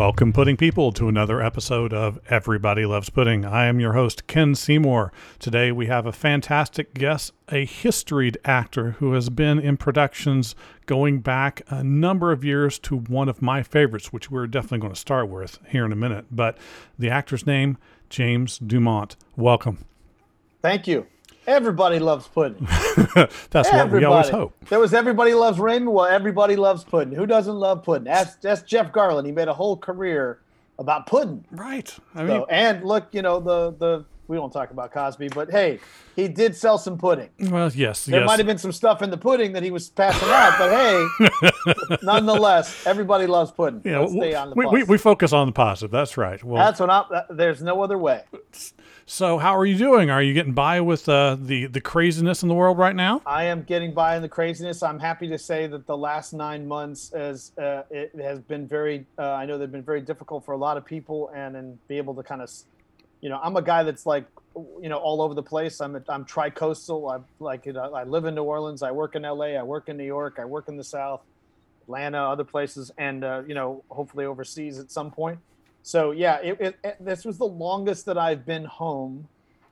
Welcome, pudding people, to another episode of Everybody Loves Pudding. I am your host, Ken Seymour. Today we have a fantastic guest, a historied actor who has been in productions going back a number of years to one of my favorites, which we're definitely going to start with here in a minute. But the actor's name, James Dumont. Welcome. Thank you. Everybody loves pudding. That's everybody. what we always hope. There was everybody loves Raymond. Well, everybody loves pudding. Who doesn't love pudding? That's that's Jeff Garlin. He made a whole career about pudding. Right. I mean, so, and look, you know the the we won't talk about Cosby, but hey, he did sell some pudding. Well, yes, there yes. might have been some stuff in the pudding that he was passing out, but hey, nonetheless, everybody loves pudding. Yeah, we, we, we, focus on the positive. That's right. Well, that's what I'm. There's no other way. So, how are you doing? Are you getting by with uh, the the craziness in the world right now? I am getting by in the craziness. I'm happy to say that the last nine months has uh, it has been very. Uh, I know they've been very difficult for a lot of people, and and be able to kind of, you know, I'm a guy that's like, you know, all over the place. I'm I'm tri-coastal. I like you know, I live in New Orleans. I work in L.A. I work in New York. I work in the South, Atlanta, other places, and uh, you know, hopefully overseas at some point so yeah, it, it, it, this was the longest that I've been home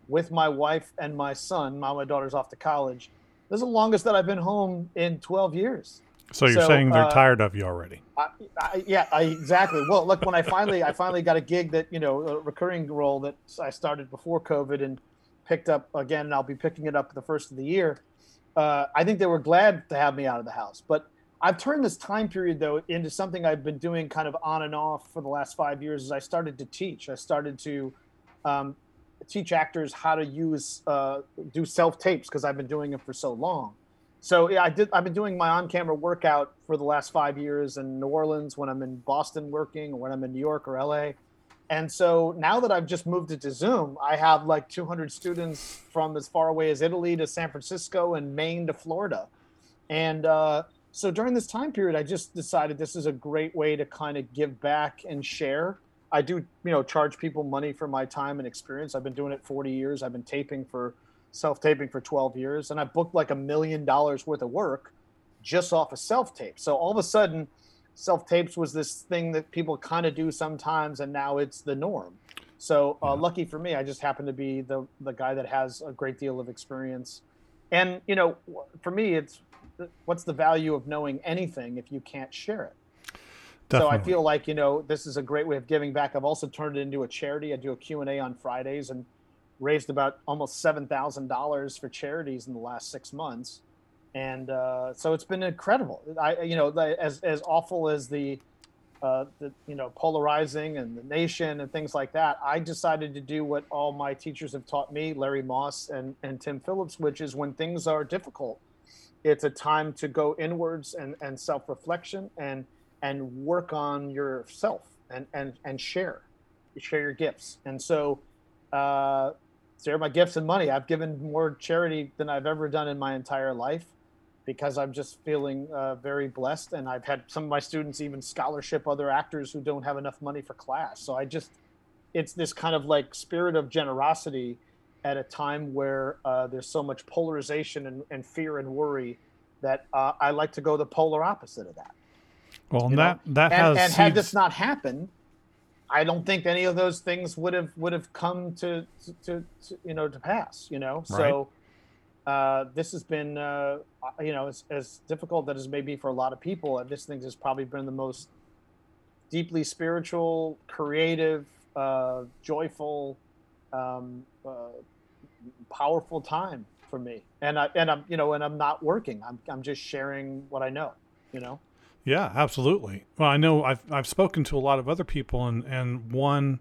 with my wife and my son. My, my daughter's off to college. This is the longest that I've been home in 12 years. So you're so, saying they're uh, tired of you already? I, I, yeah, I, exactly. Well, look, when I finally I finally got a gig that you know a recurring role that I started before COVID and picked up again, and I'll be picking it up the first of the year. Uh, I think they were glad to have me out of the house, but I've turned this time period though into something I've been doing kind of on and off for the last five years. As I started to teach, I started to um, teach actors how to use uh, do self tapes because I've been doing it for so long. So yeah, I did. I've been doing my on-camera workout for the last five years in New Orleans, when I'm in Boston working, or when I'm in New York or LA. And so now that I've just moved it to Zoom, I have like 200 students from as far away as Italy to San Francisco and Maine to Florida, and uh, so during this time period, I just decided this is a great way to kind of give back and share. I do, you know, charge people money for my time and experience. I've been doing it 40 years. I've been taping for self taping for 12 years, and I booked like a million dollars worth of work just off of self tape. So all of a sudden, self tapes was this thing that people kind of do sometimes, and now it's the norm. So uh, yeah. lucky for me, I just happen to be the the guy that has a great deal of experience. And you know, for me, it's what's the value of knowing anything if you can't share it? Definitely. So I feel like you know this is a great way of giving back. I've also turned it into a charity. I do a Q and A on Fridays and raised about almost seven thousand dollars for charities in the last six months, and uh, so it's been incredible. I you know as as awful as the uh, the you know polarizing and the nation and things like that. I decided to do what all my teachers have taught me, Larry Moss and and Tim Phillips, which is when things are difficult it's a time to go inwards and, and self-reflection and and work on yourself and and and share share your gifts and so uh share my gifts and money. I've given more charity than i've ever done in my entire life because i'm just feeling uh, very blessed. And i've had some of my students even scholarship other actors who don't have enough money for class. So i just it's this kind of like spirit of generosity at a time where uh, there's so much polarization and, and fear and worry that uh, I like to go the polar opposite of that. Well, and that that and, has and had this not happened, I don't think any of those things would have would have come to, to, to you know to pass. You know, right. so uh, this has been uh, you know as, as difficult as it may be for a lot of people. This thing has probably been the most deeply spiritual, creative, uh, joyful, um, uh, powerful time for me. And I and I'm you know and I'm not working. I'm I'm just sharing what I know. You know. Yeah, absolutely. Well, I know I've I've spoken to a lot of other people, and and one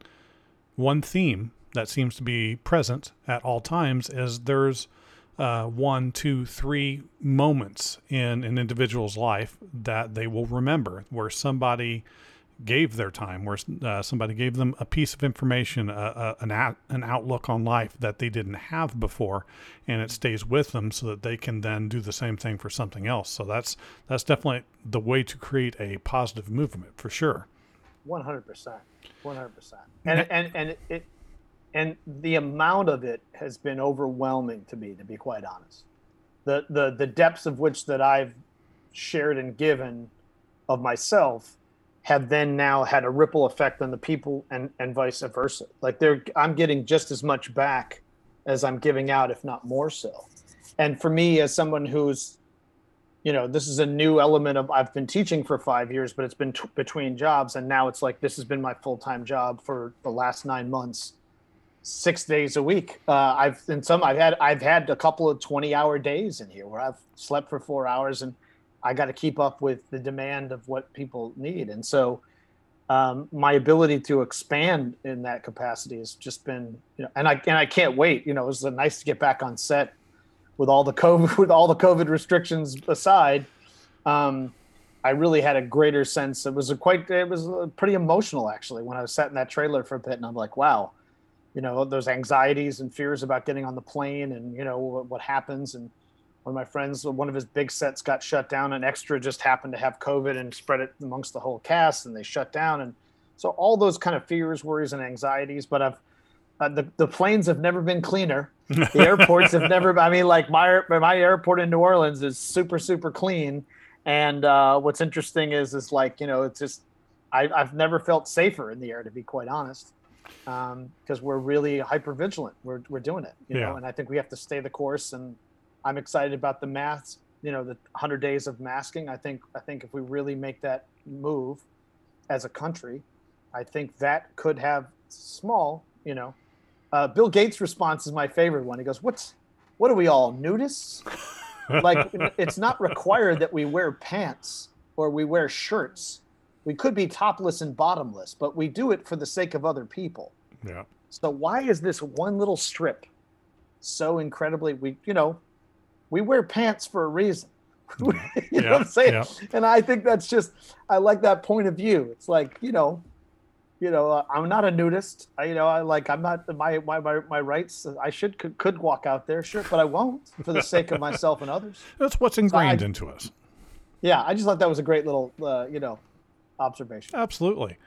one theme that seems to be present at all times is there's uh, one, two, three moments in an individual's life that they will remember where somebody gave their time, where uh, somebody gave them a piece of information, an, at, an outlook on life that they didn't have before, and it stays with them so that they can then do the same thing for something else. So that's that's definitely the way to create a positive movement for sure. One hundred percent, one hundred percent, and and and it and the amount of it has been overwhelming to me, to be quite honest. The the the depths of which that I've shared and given of myself have then now had a ripple effect on the people and and vice versa. Like they're I'm getting just as much back as I'm giving out, if not more so. And for me, as someone who's, you know, this is a new element of I've been teaching for five years, but it's been t- between jobs, and now it's like this has been my full time job for the last nine months, six days a week. Uh, I've in some I've had I've had a couple of twenty hour days in here where I've slept for four hours and I got to keep up with the demand of what people need, and so um, my ability to expand in that capacity has just been, you know, and I and I can't wait. You know, it was nice to get back on set with all the COVID with all the COVID restrictions aside. Um, I really had a greater sense. It was a quite it was pretty emotional actually when I was sat in that trailer for a bit, and I'm like, wow, you know, those anxieties and fears about getting on the plane, and you know what, what happens, and one of my friends, one of his big sets got shut down. An extra just happened to have COVID and spread it amongst the whole cast, and they shut down. And so all those kind of fears, worries, and anxieties. But I've uh, the the planes have never been cleaner. The airports have never. I mean, like my my airport in New Orleans is super super clean. And uh, what's interesting is is like you know it's just I, I've never felt safer in the air to be quite honest because um, we're really hyper vigilant. We're, we're doing it, you yeah. know, and I think we have to stay the course and I'm excited about the maths. You know, the 100 days of masking. I think I think if we really make that move as a country, I think that could have small. You know, uh, Bill Gates' response is my favorite one. He goes, "What's what are we all nudists? like it's not required that we wear pants or we wear shirts. We could be topless and bottomless, but we do it for the sake of other people. Yeah. So why is this one little strip so incredibly we you know we wear pants for a reason. you yeah, know what I'm saying? Yeah. And I think that's just I like that point of view. It's like you know, you know, uh, I'm not a nudist. I, you know, I like I'm not my, my my my rights. I should could, could walk out there, sure, but I won't for the sake of myself and others. That's what's ingrained so I, into us. Yeah, I just thought that was a great little, uh, you know, observation. Absolutely.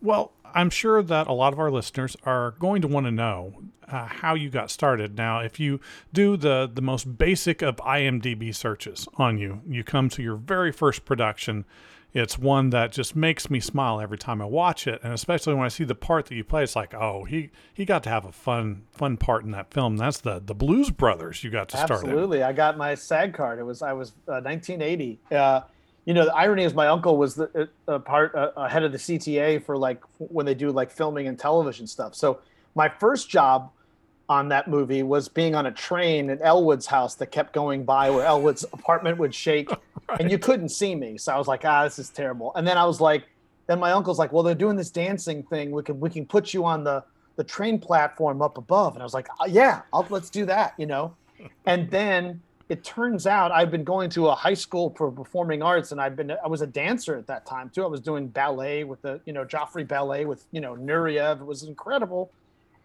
Well, I'm sure that a lot of our listeners are going to want to know uh, how you got started. Now, if you do the the most basic of IMDb searches on you, you come to your very first production. It's one that just makes me smile every time I watch it, and especially when I see the part that you play. It's like, oh, he he got to have a fun fun part in that film. That's the the Blues Brothers. You got to start. Absolutely, I got my SAG card. It was I was uh, 1980. Uh, you know, the irony is my uncle was the uh, part uh, head of the CTA for like when they do like filming and television stuff. So my first job on that movie was being on a train at Elwood's house that kept going by where Elwood's apartment would shake right. and you couldn't see me. So I was like, ah, this is terrible. And then I was like, then my uncle's like, well, they're doing this dancing thing. We can we can put you on the the train platform up above. And I was like, oh, yeah, I'll, let's do that, you know. And then it turns out I've been going to a high school for performing arts, and I've been I was a dancer at that time too. I was doing ballet with the you know Joffrey Ballet with you know Nureyev. It was incredible,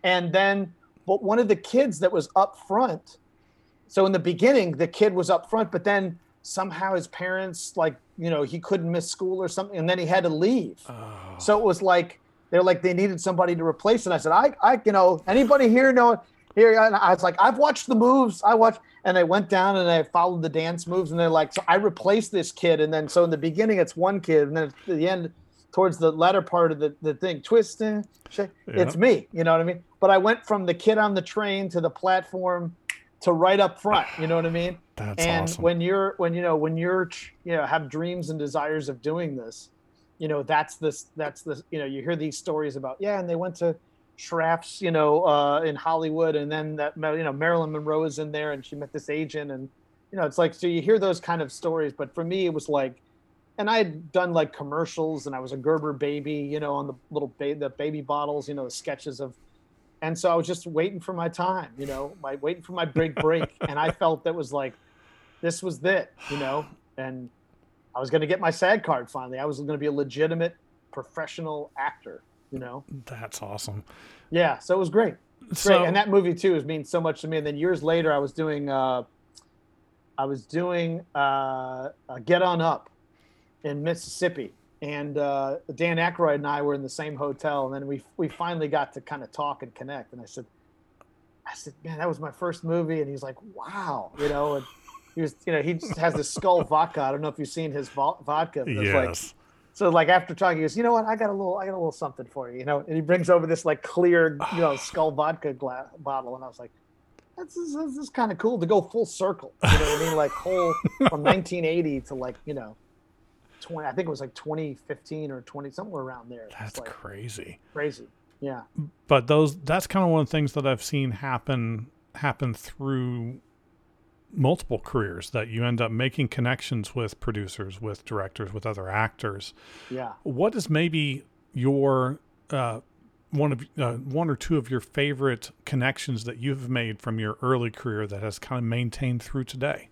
and then but one of the kids that was up front. So in the beginning, the kid was up front, but then somehow his parents like you know he couldn't miss school or something, and then he had to leave. Oh. So it was like they're like they needed somebody to replace it. I said, I I you know anybody here know here? And I was like, I've watched the moves. I watched and I went down and I followed the dance moves, and they're like, so I replaced this kid, and then so in the beginning it's one kid, and then at the end, towards the latter part of the, the thing, twisting, eh, yeah. it's me, you know what I mean? But I went from the kid on the train to the platform to right up front, you know what I mean? That's and awesome. when you're when you know when you're you know have dreams and desires of doing this, you know that's this that's the you know you hear these stories about yeah, and they went to Schraff's, you know, uh, in Hollywood, and then that you know Marilyn Monroe is in there, and she met this agent, and you know, it's like so you hear those kind of stories, but for me, it was like, and I had done like commercials, and I was a Gerber baby, you know, on the little ba- the baby bottles, you know, the sketches of, and so I was just waiting for my time, you know, my waiting for my big break, and I felt that was like, this was it, you know, and I was going to get my SAG card finally. I was going to be a legitimate professional actor you know? That's awesome. Yeah so it was great. So, great. And that movie too has means so much to me. And then years later i was doing uh i was doing uh, get on up in mississippi. And uh, dan Aykroyd and i were in the same hotel. And then we we finally got to kind of talk and connect. And i said i said man that was my first movie. And he's like wow you know? And he was you know he just has this skull vodka. I don't know if you've seen his vodka. Yes. like so like after talking, he goes, you know what? I got a little, I got a little something for you, you know. And he brings over this like clear, you know, skull vodka glass bottle, and I was like, this is, this is kind of cool to go full circle. You know what I mean? Like whole from 1980 to like you know, 20. I think it was like 2015 or 20 somewhere around there. That's like crazy. Crazy. Yeah. But those that's kind of one of the things that I've seen happen happen through multiple careers that you end up making connections with producers, with directors, with other actors. Yeah. What is maybe your uh, one of uh, one or two of your favorite connections that you've made from your early career that has kind of maintained through today?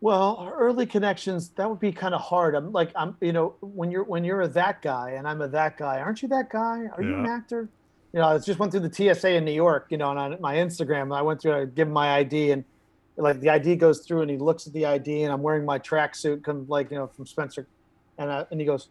Well, early connections that would be kind of hard. I'm like I'm you know when you're when you're a that guy and I'm a that guy. Aren't you that guy? Are yeah. you an actor? You know, I just went through the TSA in New York. You know, and on my Instagram, I went through. I give him my ID and like the ID goes through and he looks at the ID and I'm wearing my tracksuit, come like you know from Spencer, and uh, and he goes,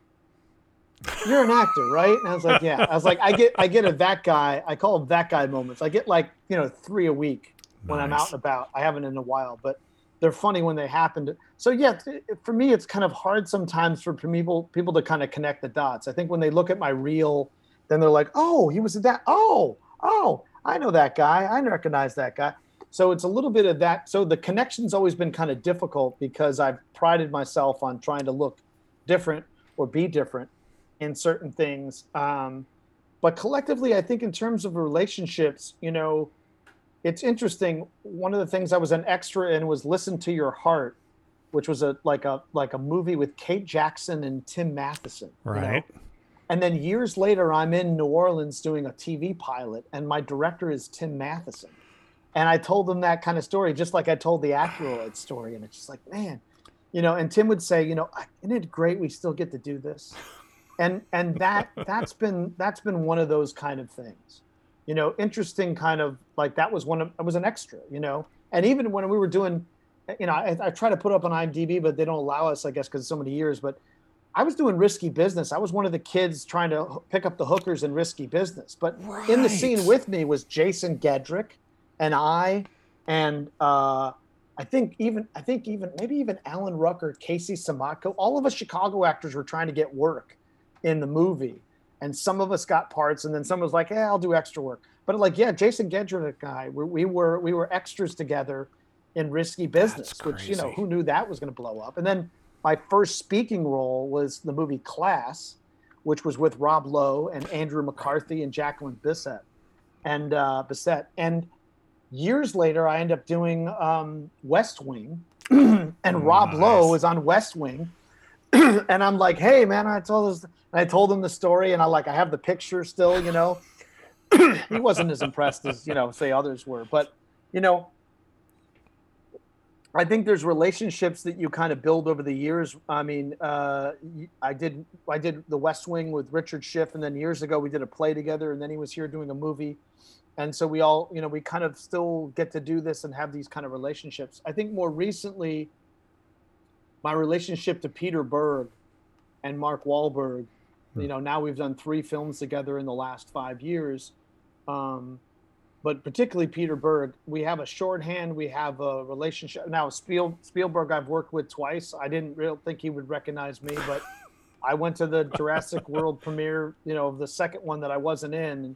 you're an actor, right? And I was like, yeah. I was like, I get, I get a that guy. I call them that guy moments. I get like, you know, three a week when nice. I'm out and about. I haven't in a while, but they're funny when they happen. So yeah, for me, it's kind of hard sometimes for people, people to kind of connect the dots. I think when they look at my reel, then they're like, oh, he was that. Oh, oh, I know that guy. I recognize that guy. So it's a little bit of that. So the connection's always been kind of difficult because I've prided myself on trying to look different or be different in certain things. Um, but collectively, I think in terms of relationships, you know, it's interesting. One of the things I was an extra in was "Listen to Your Heart," which was a like a like a movie with Kate Jackson and Tim Matheson. Right. You? And then years later, I'm in New Orleans doing a TV pilot, and my director is Tim Matheson. And I told him that kind of story, just like I told the Aykroyd story. And it's just like, man, you know. And Tim would say, you know, isn't it great we still get to do this? and and that that's been that's been one of those kind of things you know interesting kind of like that was one of it was an extra you know and even when we were doing you know i, I try to put up on imdb but they don't allow us i guess because so many years but i was doing risky business i was one of the kids trying to pick up the hookers in risky business but right. in the scene with me was jason gedrick and i and uh I think even I think even maybe even Alan Rucker, Casey Siemaszko, all of us Chicago actors were trying to get work in the movie. And some of us got parts, and then someone was like, "Yeah, I'll do extra work." But like, yeah, Jason Gedrick guy, we, we were we were extras together in Risky Business, which you know who knew that was going to blow up. And then my first speaking role was the movie Class, which was with Rob Lowe and Andrew McCarthy and Jacqueline Bisset, and uh, Bisset. And years later, I end up doing um, West Wing, and oh, Rob nice. Lowe was on West Wing, and I'm like, "Hey, man, I told this." And I told him the story, and I like I have the picture still, you know. he wasn't as impressed as you know, say others were, but you know, I think there's relationships that you kind of build over the years. I mean, uh, I did I did The West Wing with Richard Schiff, and then years ago we did a play together, and then he was here doing a movie, and so we all you know we kind of still get to do this and have these kind of relationships. I think more recently, my relationship to Peter Berg and Mark Wahlberg Hmm. You know, now we've done three films together in the last five years. Um, but particularly Peter Berg, we have a shorthand. We have a relationship. Now Spiel, Spielberg, I've worked with twice. I didn't really think he would recognize me, but I went to the Jurassic World premiere. You know, the second one that I wasn't in. And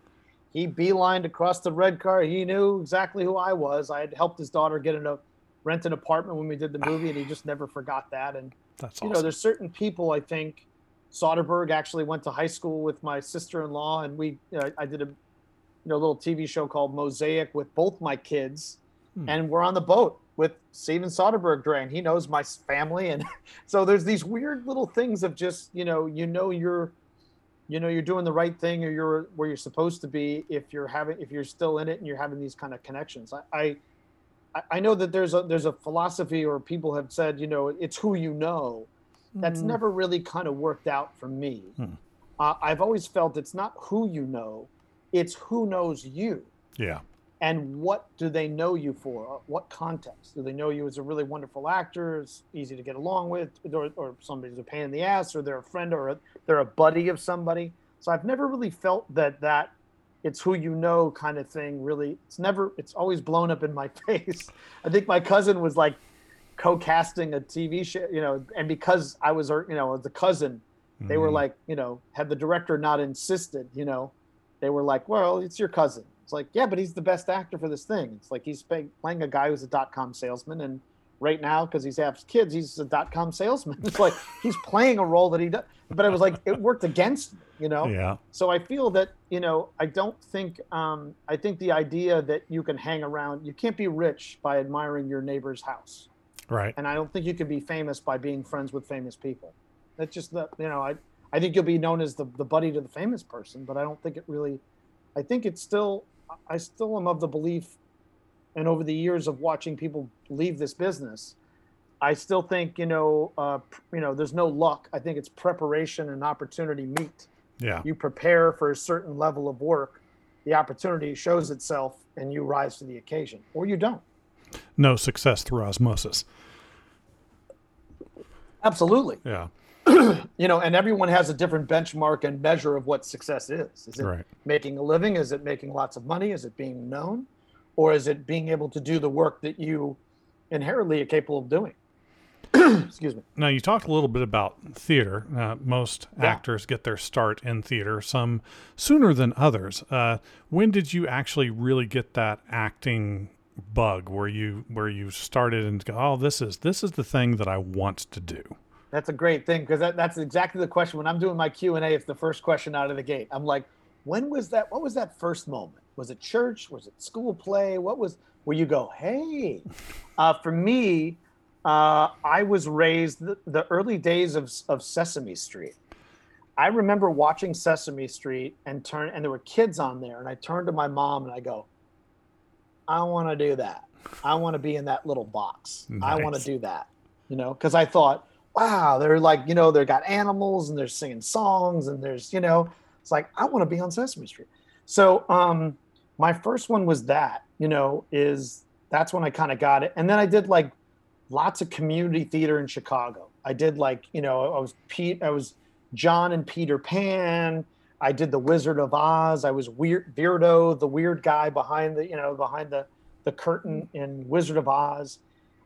he beelined across the red car. He knew exactly who I was. I had helped his daughter get in a rent an apartment when we did the movie, and he just never forgot that. And That's you awesome. know, there's certain people I think Soderbergh actually went to high school with my sister-in-law, and we uh, I did a you know little TV show called Mosaic with both my kids, hmm. and we're on the boat with Steven Soderbergh during. He knows my family, and so there's these weird little things of just you know you know you're you know you're doing the right thing or you're where you're supposed to be if you're having if you're still in it and you're having these kind of connections. I, I I know that there's a there's a philosophy or people have said you know it's who you know that's mm. never really kind of worked out for me. Hmm. Uh, I've always felt it's not who you know, it's who knows you. Yeah. And what do they know you for? What context? Do they know you as a really wonderful actor, it's easy to get along with, or, or somebody's a pain in the ass, or they're a friend, or a, they're a buddy of somebody? So I've never really felt that that it's who you know kind of thing really it's never it's always blown up in my face i think my cousin was like co-casting a TV show, you know, and because I was, you know, the cousin, they mm-hmm. were like, you know, had the director not insisted, you know, they were like, well, it's your cousin. It's like, yeah, but he's the best actor for this thing. It's like he's playing a guy who's a dot com salesman, and right now because he's has kids, he's a dot com salesman. It's like he's playing a role that he does. But it was like it worked against me, you know. Yeah. So I feel that you know I don't think um, I think the idea that you can hang around, you can't be rich by admiring your neighbor's house. Right. And I don't think you can be famous by being friends with famous people. That's just the you know I I think you'll be known as the the buddy to the famous person, but I don't think it really. I think it's still I still am of the belief and over the years of watching people leave this business, I still think you know, uh, you know, there's no luck. I think it's preparation and opportunity meet. Yeah. You prepare for a certain level of work, the opportunity shows itself, and you rise to the occasion, or you don't. No success through osmosis. Absolutely. Yeah. you know, and everyone has a different benchmark and measure of what success is. Is it right. making a living? Is it making lots of money? Is it being known? or is it being able to do the work that you inherently are capable of doing? Excuse me. Now you talked a little bit about theater. Uh, most yeah. actors get their start in theater, some sooner than others. Uh, when did you actually really get that acting bug, where you where you started and go, oh, this is this is the thing that I want to do? That's a great thing because that, that's exactly the question. When I'm doing my Q and A, it's the first question out of the gate. I'm like, when was that? What was that first moment? Was it church? Was it school play? What was where you go? Hey, uh, for me, uh, I was raised the, the early days of of Sesame Street. I remember watching Sesame Street and turn and there were kids on there, and I turned to my mom and I go, I want to do that. I want to be in that little box. Nice. I want to do that. You know, because I thought, wow, they're like, you know, they've got animals and they're singing songs and there's, you know, it's like I want to be on Sesame Street. So um, my first one was that you know is that's when i kind of got it. And then i did like lots of community theater in chicago. I did like you know i was pete i was john and peter pan. I did the wizard of oz. I was weird beardo the weird guy behind the you know behind the the curtain in wizard of oz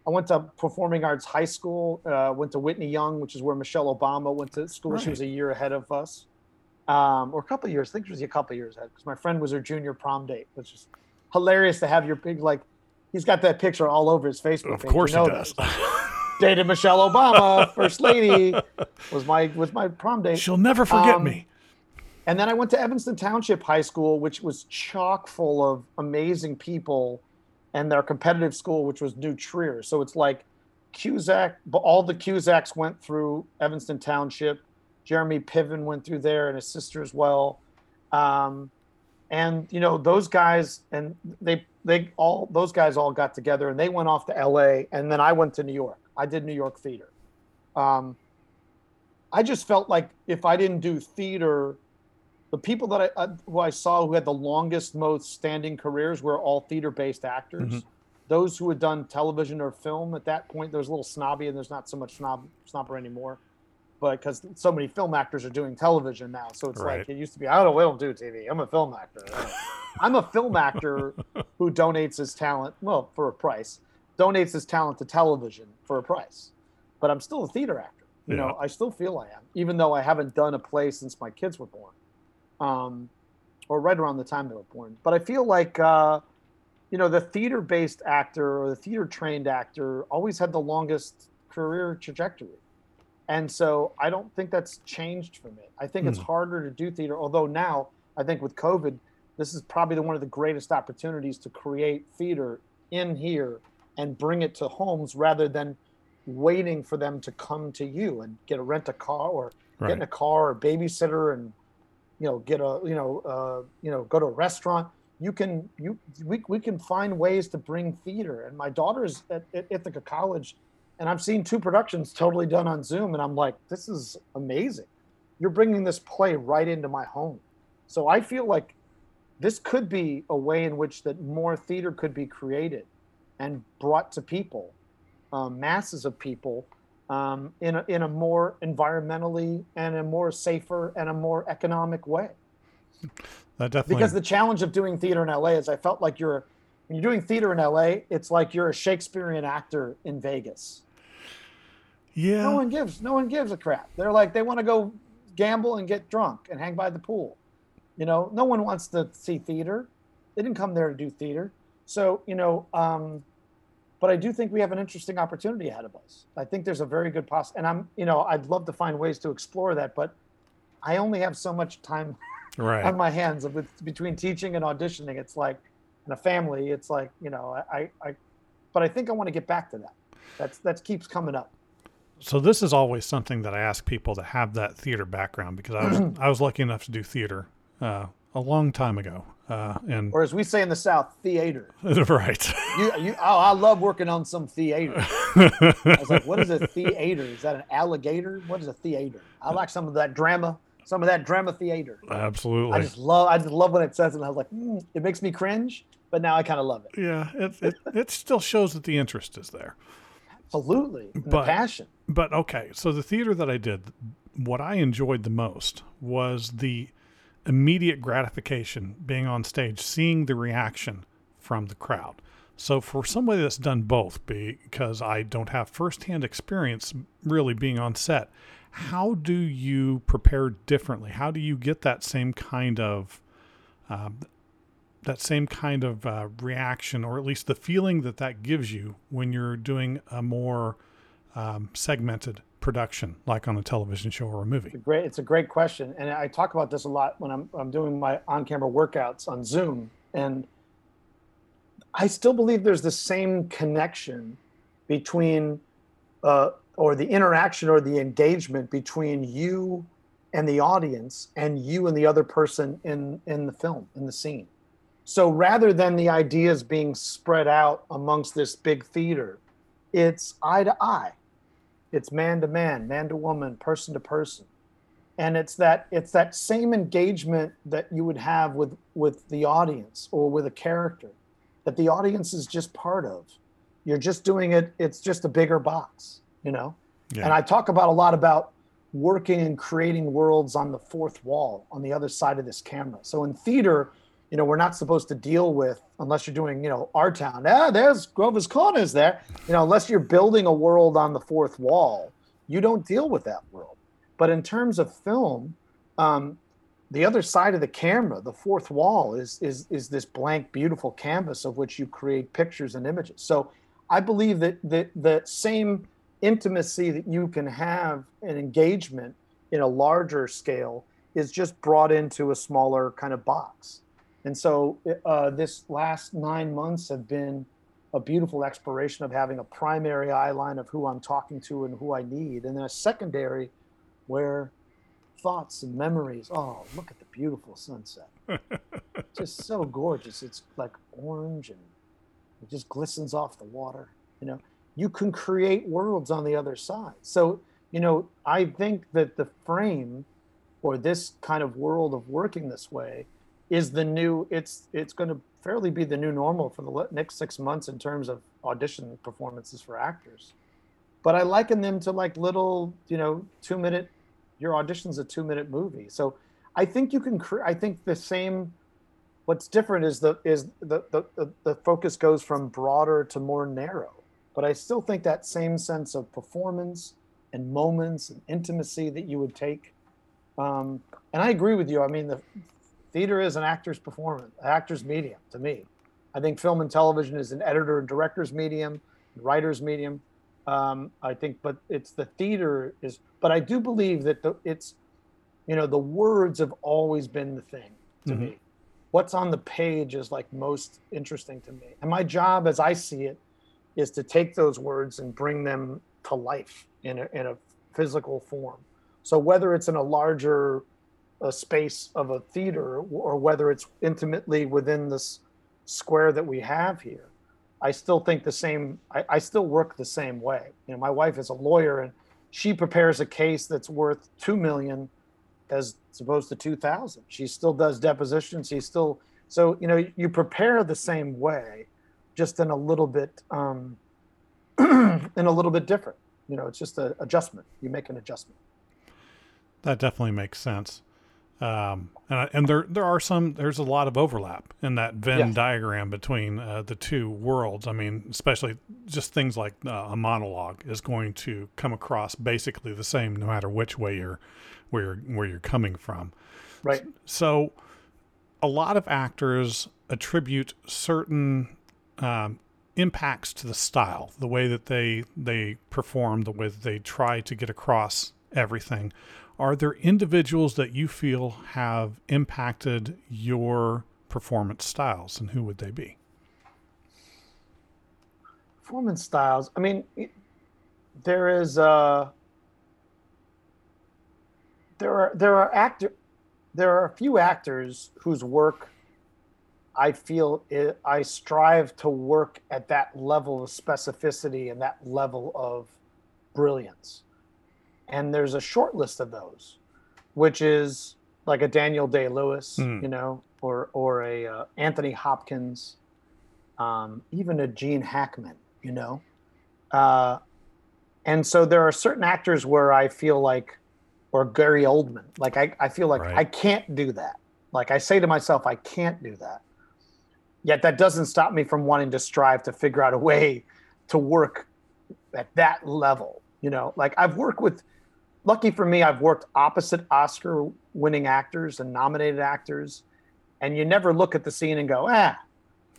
i went to performing arts high school uh, went to whitney young which is where michelle obama went to school right. she was a year ahead of us um, or a couple years. I think she was a couple years ahead because my friend was her junior prom date, which is hilarious to have your big like. He's got that picture all over his Facebook. Of course, you know he does. Dated Michelle Obama, first lady, was my was my prom date. She'll never forget um, me. And then I went to Evanston Township High School, which was chock full of amazing people, and their competitive school, which was New Trier. So it's like Cusack, but all the Cusacks went through Evanston Township Jeremy Piven went through there and his sister as well. Um, and you know those guys and they they all those guys all got together and they went off to LA and then I went to New York. I did New York theater. Um, I just felt like if I didn't do theater, the people that I uh, who I saw who had the longest, most standing careers were all theater-based actors. Mm-hmm. Those who had done television or film at that point, there was a little snobby, and there's not so much snob snobber anymore but because so many film actors are doing television now, so it's right. like it used to be. I don't. We don't do TV. I'm a film actor. I'm a film actor who donates his talent, well, for a price, donates his talent to television for a price. But I'm still a theater actor. You yeah. know, I still feel I am, even though I haven't done a play since my kids were born, um, or right around the time they were born. But I feel like. Uh, you know, the theater-based actor or the theater-trained actor always had the longest career trajectory and so I don't think that's changed for me. I think mm. it's hmm. harder to do theater, although now I think with COVID, this is probably the, one of the greatest opportunities to create theater in here and bring it to homes rather than waiting for them to come to you and get a rent a car or right. get in a car or babysitter and you know get a you know uh, you know go to a restaurant you can you we, we can find ways to bring theater and my daughter's at, at ithaca college and I've seen two productions totally done on Zoom, and I'm like, this is amazing. You're bringing this play right into my home. So I feel like this could be a way in which that more theater could be created and brought to people, um, masses of people, um, in a, in a more environmentally and a more safer and a more economic way. That definitely because the challenge of doing theater in LA is I felt like you're when you're doing theater in LA, it's like you're a Shakespearean actor in Vegas. Yeah. No one gives no one gives a crap. They're like they want to go gamble and get drunk and hang by the pool. You know, no one wants to see theater. They didn't come there to do theater. So, you know, um, but I do think we have an interesting opportunity ahead of us. I think there's a very good poss and I'm, you know, I'd love to find ways to explore that, but I only have so much time right. on my hands with between teaching and auditioning. It's like in a family, it's like, you know, I, I but I think I want to get back to that. That's that keeps coming up so this is always something that I ask people to have that theater background because I was I was lucky enough to do theater uh, a long time ago, uh, and or as we say in the South, theater. right. You, you, oh, I love working on some theater. I was like, what is a theater? Is that an alligator? What is a theater? I like some of that drama, some of that drama theater. Absolutely. I just love, I just love when it says it. And I was like, mm, it makes me cringe, but now I kind of love it. Yeah, it, it it still shows that the interest is there. Absolutely, but, the passion. But okay, so the theater that I did, what I enjoyed the most was the immediate gratification being on stage, seeing the reaction from the crowd. So for somebody that's done both, because I don't have firsthand experience really being on set, how do you prepare differently? How do you get that same kind of um, that same kind of uh, reaction, or at least the feeling that that gives you when you're doing a more um, segmented production, like on a television show or a movie? It's a great, it's a great question, and I talk about this a lot when I'm I'm doing my on-camera workouts on Zoom, and I still believe there's the same connection between, uh, or the interaction or the engagement between you and the audience, and you and the other person in in the film in the scene. So rather than the ideas being spread out amongst this big theater, it's eye to eye. It's man to man, man to woman, person to person. And it's that it's that same engagement that you would have with with the audience or with a character that the audience is just part of. You're just doing it, it's just a bigger box, you know? Yeah. And I talk about a lot about working and creating worlds on the fourth wall on the other side of this camera. So in theater, you know, we're not supposed to deal with unless you're doing, you know, our town. Ah, there's Grover's Corners there. You know, unless you're building a world on the fourth wall, you don't deal with that world. But in terms of film, um, the other side of the camera, the fourth wall, is is is this blank, beautiful canvas of which you create pictures and images. So I believe that that the same intimacy that you can have an engagement in a larger scale is just brought into a smaller kind of box. And so uh, this last nine months have been a beautiful exploration of having a primary eye line of who I'm talking to and who I need, and then a secondary where thoughts and memories. Oh, look at the beautiful sunset. just so gorgeous. It's like orange and it just glistens off the water. You know, you can create worlds on the other side. So, you know, I think that the frame or this kind of world of working this way is the new it's it's going to fairly be the new normal for the next six months in terms of audition performances for actors. But i liken them to like little you know two minute your audition's a two minute movie. So i think you can cre- i think the same what's different is the is the, the the the focus goes from broader to more narrow. But i still think that same sense of performance and moments and intimacy that you would take. Um, and i agree with you. I mean the theater is an actor's performance, actor's medium to me. I think film and television is an editor and director's medium, writer's medium. Um, I think, but it's the theater is. But I do believe that the, it's, you know, the words have always been the thing to mm-hmm. me. What's on the page is like most interesting to me, and my job, as I see it, is to take those words and bring them to life in a, in a physical form. So whether it's in a larger a space of a theater or whether it's intimately within this square that we have here i still think the same I, I, still work the same way. You know my wife is a lawyer and she prepares a case that's worth two million as opposed to 2000 she still does depositions. She still so you know you prepare the same way just in a little bit um in a little bit different. You know it's just an adjustment. You make an adjustment. That definitely makes sense Um, and, and there there are some there's a lot of overlap in that Venn Yes. diagram between uh, the two worlds. I mean, especially just things like uh, a monologue is going to come across basically the same no matter which way you're where you're, where you're coming from. Right. So, a lot of actors attribute certain um, impacts to the style, the way that they they perform, the way that they try to get across everything. Are there individuals that you feel have impacted your performance styles, and who would they be? Performance styles. I mean, there is uh there are there are actor there are a few actors whose work I feel i I strive to work at that level of specificity and that level of brilliance. And there's a short list of those, which is like a Daniel Day Lewis, Mm. you know, or or a uh, Anthony Hopkins, um, even a Gene Hackman, you know. Uh, and so there are certain actors where I feel like, or Gary Oldman, like I, I feel like Right. I can't do that. Like I say to myself, I can't do that. Yet that doesn't stop me from wanting to strive to figure out a way to work at that level. You know, like I've worked with, lucky for me, I've worked opposite Oscar winning actors and nominated actors. And you never look at the scene and go, ah,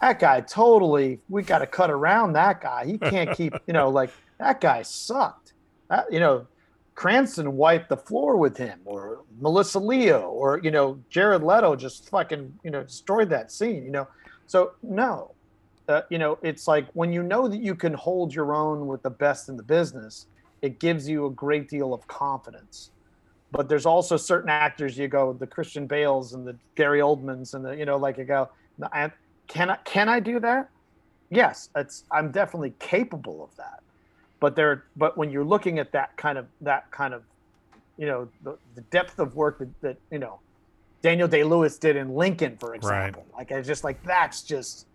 that guy totally, we got to cut around that guy. He can't keep, you know, like that guy sucked. That, you know, Cranston wiped the floor with him, or Melissa Leo, or, you know, Jared Leto just fucking, you know, destroyed that scene, you know. So, no, uh, you know, it's like when you know that you can hold your own with the best in the business, it gives you a great deal of confidence. But there's also certain actors you go, the Christian Bales and the Gary Oldmans, and the, you know, like you go, I- can I can I do that? Yes, it's I'm definitely capable of that. But there, but when you're looking at that kind of that kind of, you know, the, the depth of work that, that you know, Daniel Day Lewis did in Lincoln, for example. Like I just like that's just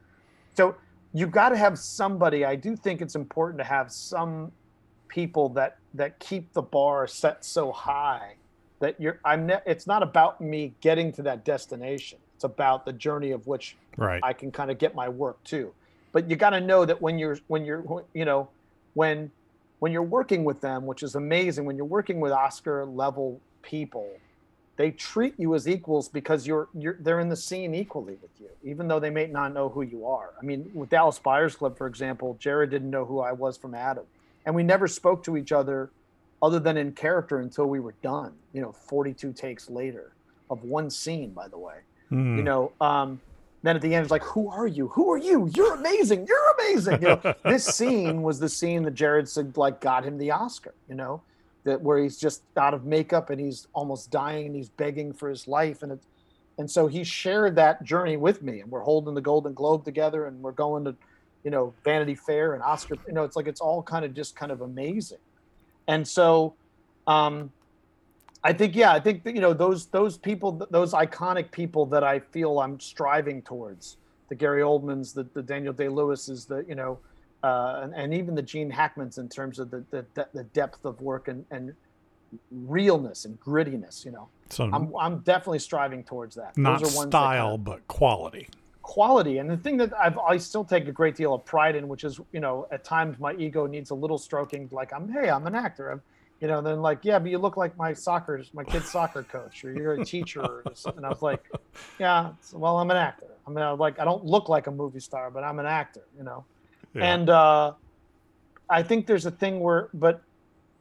so you've got to have somebody. I do think it's important to have some people that that keep the bar set so high that you're I'm ne- it's not about me getting to that destination. It's about the journey of which Right. I can kind of get my work too. But you got to know that when you're when you're you know when when you're working with them, which is amazing, when you're working with Oscar level people, they treat you as equals because you're you're they're in the scene equally with you, even though they may not know who you are. I mean, with Dallas Buyers Club, for example, Jared didn't know who I was from Adam, and we never spoke to each other other than in character until we were done. You know, 42 takes later of one scene, by the way. Hmm. you know um then at the end it's like who are you? Who are you? You're amazing. You're amazing. You know this scene was the scene that jared said like got him the oscar you know that where he's just out of makeup and he's almost dying and he's begging for his life. And it and so he shared that journey with me and we're holding the golden globe together and we're going to you know vanity fair and oscar you know it's like it's all kind of just kind of amazing and so um I think yeah, I think that, you know those those people, those iconic people that I feel I'm striving towards. The Gary Oldmans, the, the Daniel Day Lewis's, the you know, uh, and, and even the Gene Hackmans in terms of the the, the depth of work and, and realness and grittiness. You know, so I'm I'm definitely striving towards that. not those are ones that kind style, but quality. Quality and the thing that I've, i still take a great deal of pride in which is you know at times my ego needs a little stroking like i'm hey i'm an actor i'm you know then like yeah but you look like my soccer my kid's soccer coach or you're a teacher or something. and i was like yeah well i'm an actor i mean I, like i don't look like a movie star but i'm an actor you know Yeah. and uh, I think there's a thing where, but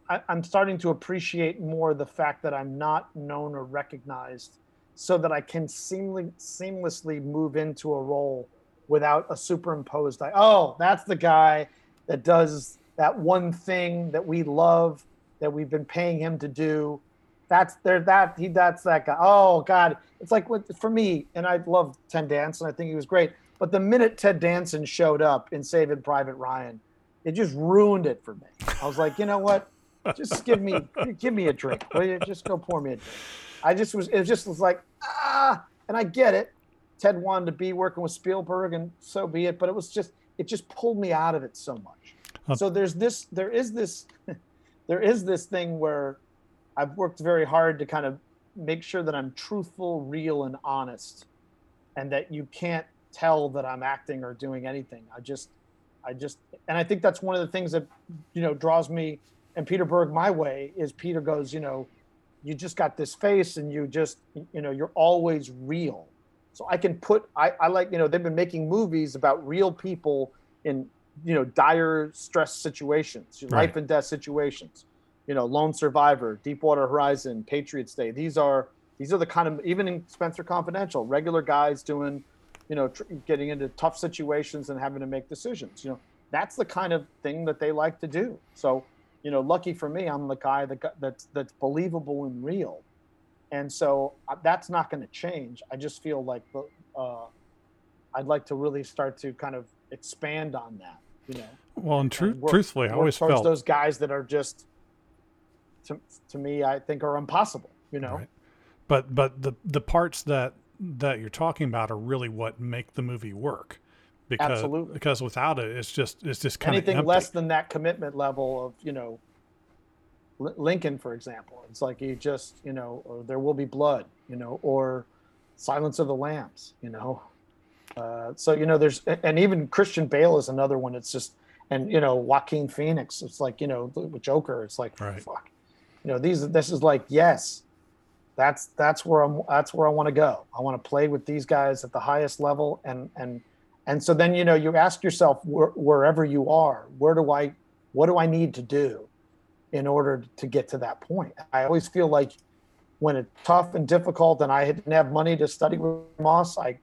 I, I'm starting to appreciate more the fact that I'm not known or recognized, so that I can seamly, seamlessly move into a role without a superimposed. Oh, that's the guy that does that one thing that we love that we've been paying him to do. That's there. That he. That's that guy. Oh God, it's like for me. And I love Ted Danson. I think he was great. But the minute Ted Danson showed up in Saving Private Ryan, it just ruined it for me. I was like, you know what? Just give me give me a drink. Just go pour me a drink? I just was it just was like ah, and I get it. Ted wanted to be working with Spielberg, and so be it. But it was just it just pulled me out of it so much. Uh, So there's this there is this there is this thing where I've worked very hard to kind of make sure that I'm truthful, real, and honest, and that you can't tell that I'm acting or doing anything. I just, I just, and I think that's one of the things that, you know, draws me and Peter Berg my way is Peter goes, you know, you just got this face and you just, you know, you're always real. So I can put, I, I like, you know, they've been making movies about real people in, you know, dire stress situations, Right. life and death situations, you know, Lone Survivor, Deepwater Horizon, Patriots Day. These are, these are the kind of, even in Spenser Confidential, regular guys doing, you know, tr- getting into tough situations and having to make decisions. You know, that's the kind of thing that they like to do. So, you know, lucky for me, I'm the guy that that's that's believable and real, and so uh, that's not going to change. I just feel like the, uh, I'd like to really start to kind of expand on that. You know, Well, and tru- and work- truthfully, I always felt those guys that are just, to to me, I think are impossible. You know, Right. but but the the parts that that you're talking about are really what make the movie work. Because Absolutely. because without it, it's just it's just kind anything of empty. less than that commitment level of you know lincoln for example it's like you just you know or there will be blood you know or silence of the lambs you know uh, so you know there's and even christian bale is another one it's just and you know joaquin phoenix it's like you know the joker it's like Right. fuck you know these this is like yes that's that's where i'm that's where i want to go i want to play with these guys at the highest level and and and so then you know you ask yourself where, wherever you are where do i what do i need to do in order to get to that point? I always feel like when it's tough and difficult and i didn't have money to study with moss i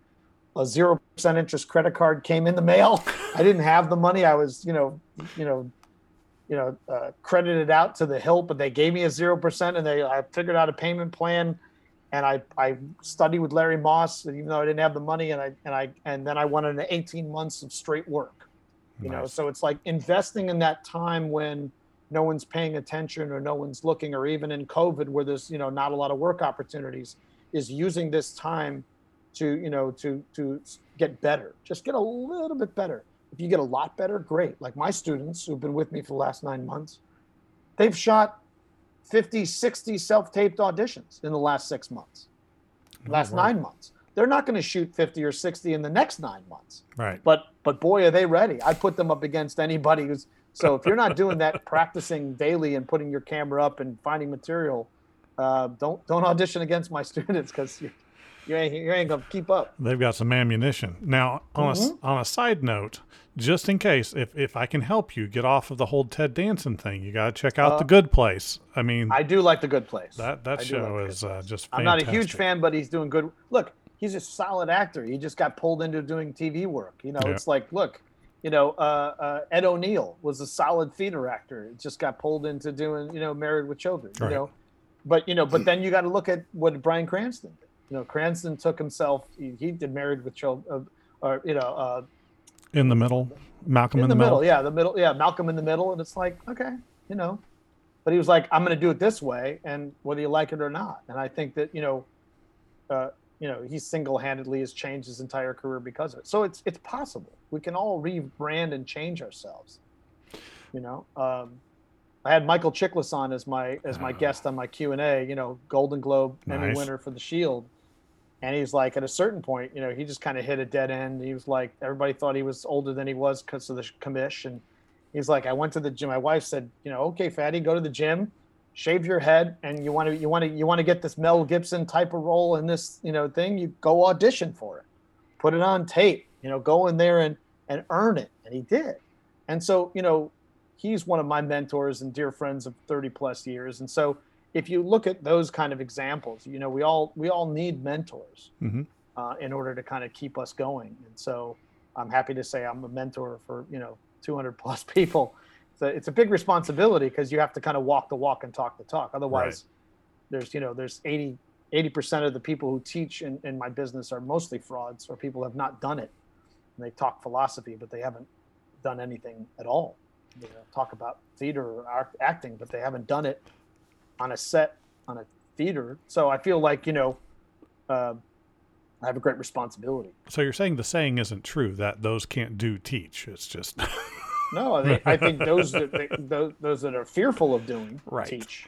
a zero percent interest credit card came in the mail. I didn't have the money. I was you know you know you know uh, credited out to the hilt but they gave me a zero percent and they i figured out a payment plan and I, I studied with Larry Moss, even though I didn't have the money, and I and I and then I went into 18 months of straight work. You know, so it's like investing in that time when no one's paying attention or no one's looking, or even in COVID where there's you know not a lot of work opportunities, is using this time to you know to to get better, just get a little bit better. If you get a lot better, great. Like my students who've been with me for the last nine months, they've shot 50, 60 self-taped auditions in the last six months, last wow. nine months. They're not going to shoot 50 or 60 in the next nine months. Right. But but boy, are they ready! I put them up against anybody who's. So if you're not doing that, practicing daily and putting your camera up and finding material, uh, don't don't audition against my students because you, you ain't you ain't gonna keep up. They've got some ammunition. Now, on a Mm-hmm. on a side note, just in case, if if I can help you get off of the whole Ted Danson thing, you got to check out the Good Place. I mean, Uh, I do like the Good Place. that that I show like is uh, just. I'm not a huge fan, but he's doing good. Look, he's a solid actor. He just got pulled into doing TV work. You know, Yeah. it's like, look, you know, uh, uh, Ed O'Neill was a solid theater actor. It just got pulled into doing, you know, Married with Children. You Right. know, but you know, but then you got to look at what Bryan Cranston did. You know, Cranston took himself. He, he did Married with Children, uh, or you know, uh, in the middle. Malcolm in, the, middle. Yeah, the middle. Yeah, Malcolm in the middle, and it's like, okay, you know, but he was like, I'm going to do it this way, and whether you like it or not. And I think that you know, uh, you know, he single-handedly has changed his entire career because of it. So it's it's possible. We can all rebrand and change ourselves. You know, um, I had Michael Chiklis on as my as my ah. guest on my Q and A. You know, Golden Globe Emmy winner for The Shield. And he's like, at a certain point, you know, he just kind of hit a dead end. He was like, everybody thought he was older than he was because of the commish. And he's like, I went to the gym. My wife said, you know, okay, fatty, go to the gym, shave your head, and you want to, you want to, you want to get this Mel Gibson type of role in this, you know, thing. You go audition for it, put it on tape. You know, go in there and and earn it. And he did. And so, you know, he's one of my mentors and dear friends of 30 plus years. And so, if you look at those kind of examples, you know, we all we all need mentors Mhm. uh, in order to kind of keep us going. And so, I'm happy to say I'm a mentor for you know 200 plus people. So it's a big responsibility because you have to kind of walk the walk and talk the talk. Otherwise, there's you know there's 80 80 percent of the people who teach in, in my business are mostly frauds or people have not done it. And they talk philosophy, but they haven't done anything at all. You know, talk about theater or act, acting, but they haven't done it on a set on a theater. So I feel like you know, uh, I have a great responsibility. So you're saying the saying isn't true that those can't do teach. It's just No, I think, I think those that they, those, those that are fearful of doing Right. teach.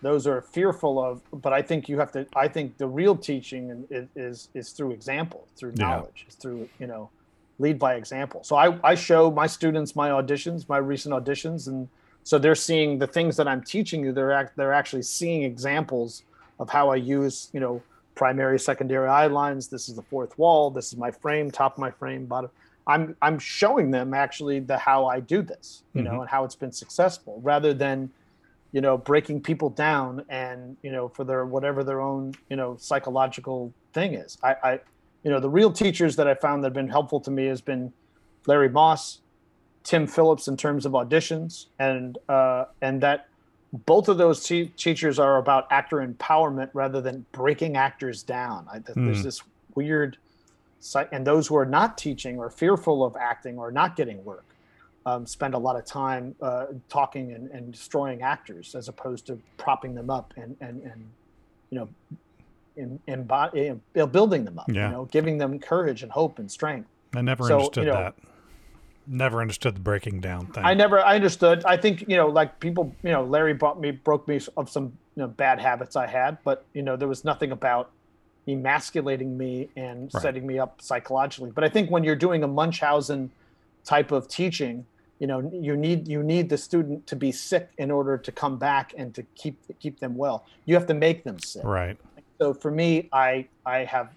those are fearful of. But I think you have to. I think the real teaching is is, is through example, through Yeah. knowledge, through you know, lead by example. So I I show my students my auditions, my recent auditions, and so they're seeing the things that I'm teaching you. They're act, they're actually seeing examples of how I use you know primary, secondary eye lines. This is the fourth wall. This is my frame, top of my frame, bottom. I'm I'm showing them actually the how I do this, you know, Mhm. and how it's been successful, rather than, you know, breaking people down and you know for their whatever their own you know psychological thing is. I, I you know the real teachers that I found that have been helpful to me has been Larry Moss, Tim Phillips in terms of auditions, and uh, and that both of those te- teachers are about actor empowerment rather than breaking actors down. I, th- There's Mm. this weird, and those who are not teaching or fearful of acting or not getting work um, spend a lot of time uh, talking and, and destroying actors as opposed to propping them up and and, and you know, in, in, in, building them up. Yeah. You know, giving them courage and hope and strength. I never So, understood you know- that. Never understood the breaking down thing. I never I understood. I think you know, like people, you know, Larry brought me broke me of some you know bad habits I had, but you know, there was nothing about emasculating me and Right. setting me up psychologically. But I think when you're doing a Munchausen type of teaching, you know, you need you need the student to be sick in order to come back and to keep keep them well. You have to make them sick right. So for me i i have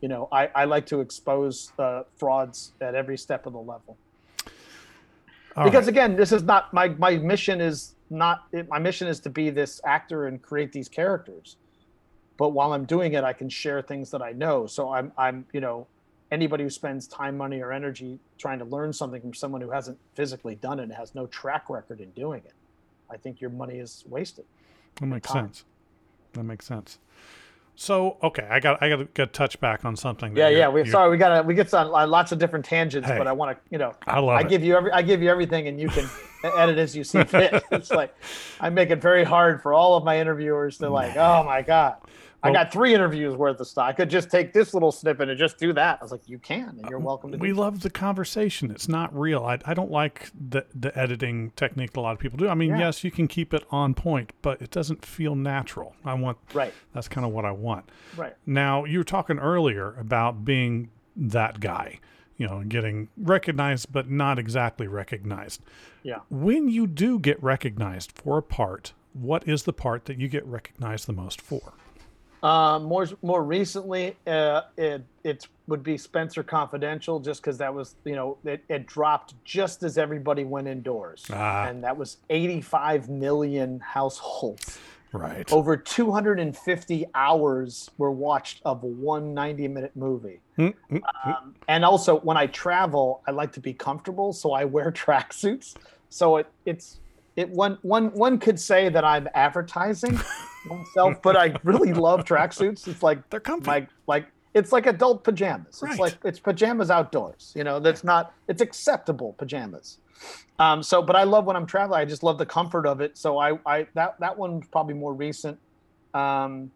you know i i like to expose uh, frauds at every step of the level. All because right. again this is not my my mission is not it, my mission is to be this actor and create these characters. But while i'm doing it i can share things that i know. So i'm i'm you know anybody who spends time money or energy trying to learn something from someone who hasn't physically done it and has no track record in doing it i think your money is wasted. That makes sense. That makes sense. So okay, I got I got to get touch back on something. Yeah, yeah. We sorry, we got we get on uh, lots of different tangents, Hey. but I want to, you know, I love I it. give you every, I give you everything, and you can edit as you see fit. It's like I make it very hard for all of my interviewers. They're like, oh my god, I Well- got three interviews worth of stuff. I could just take this little snippet and just do that. I was like, you can, and you're uh, welcome to. we love the conversation. It's not real. I, I don't like the the editing technique a lot of people do. I mean, Yeah. yes, you can keep it on point, but it doesn't feel natural. I want Right, that's kind of what I want. right. Now, you were talking earlier about being that guy, you know, getting recognized but not exactly recognized. Yeah. When you do get recognized for a part, what is the part that you get recognized the most for? Uh, more more recently, uh, it it would be Spenser Confidential, just because that was you know it, it dropped just as everybody went indoors, Ah. and that was 85 million households. Right. Over 250 hours were watched of one 90 minute movie. Mm, mm, Um, and also, when I travel, I like to be comfortable, so I wear tracksuits. So it it's it one one one could say that I'm advertising myself, but I really love tracksuits. It's like They're comfy. like like it's like adult pajamas. Right. It's like it's pajamas outdoors. You know, that's not it's acceptable pajamas. Um, so, but I love when I'm traveling. I just love the comfort of it. So I, I that that one's probably more recent. Um,